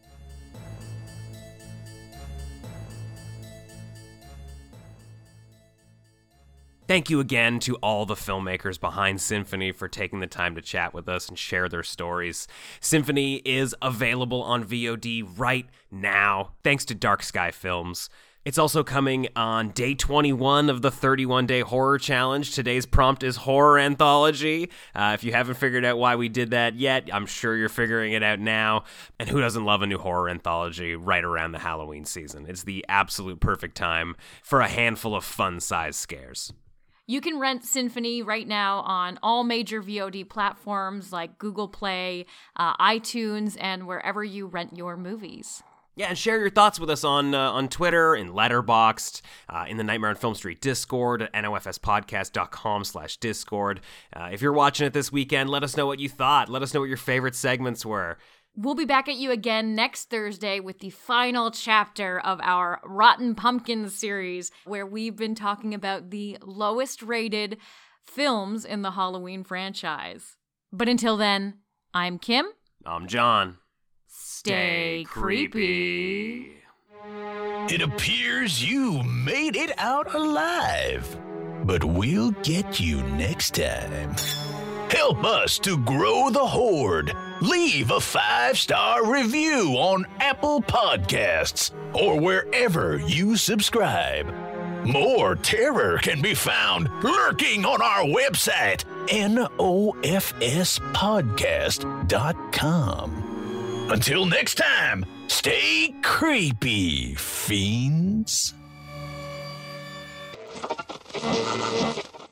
Thank you again to all the filmmakers behind Sinphony for taking the time to chat with us and share their stories. Sinphony is available on VOD right now, thanks to Dark Sky Films. It's also coming on day 21 of the 31 day horror challenge. Today's prompt is horror anthology. Uh, if you haven't figured out why we did that yet, I'm sure you're figuring it out now. And who doesn't love a new horror anthology right around the Halloween season? It's the absolute perfect time for a handful of fun sized scares. You can rent Sinphony right now on all major VOD platforms like Google Play, uh, iTunes, and wherever you rent your movies. Yeah, and share your thoughts with us on uh, on Twitter, in Letterboxd, uh, in the Nightmare on Film Street Discord at nofspodcast.com slash Discord. Uh, if you're watching it this weekend, let us know what you thought. Let us know what your favorite segments were. We'll be back at you again next Thursday with the final chapter of our Rotten Pumpkins series, where we've been talking about the lowest rated films in the Halloween franchise. But until then, I'm Kim. I'm John. Stay creepy. creepy. It appears you made it out alive, but we'll get you next time. Help us to grow the horde. Leave a five star review on Apple Podcasts or wherever you subscribe. More terror can be found lurking on our website, nofspodcast.com. Until next time, stay creepy, fiends.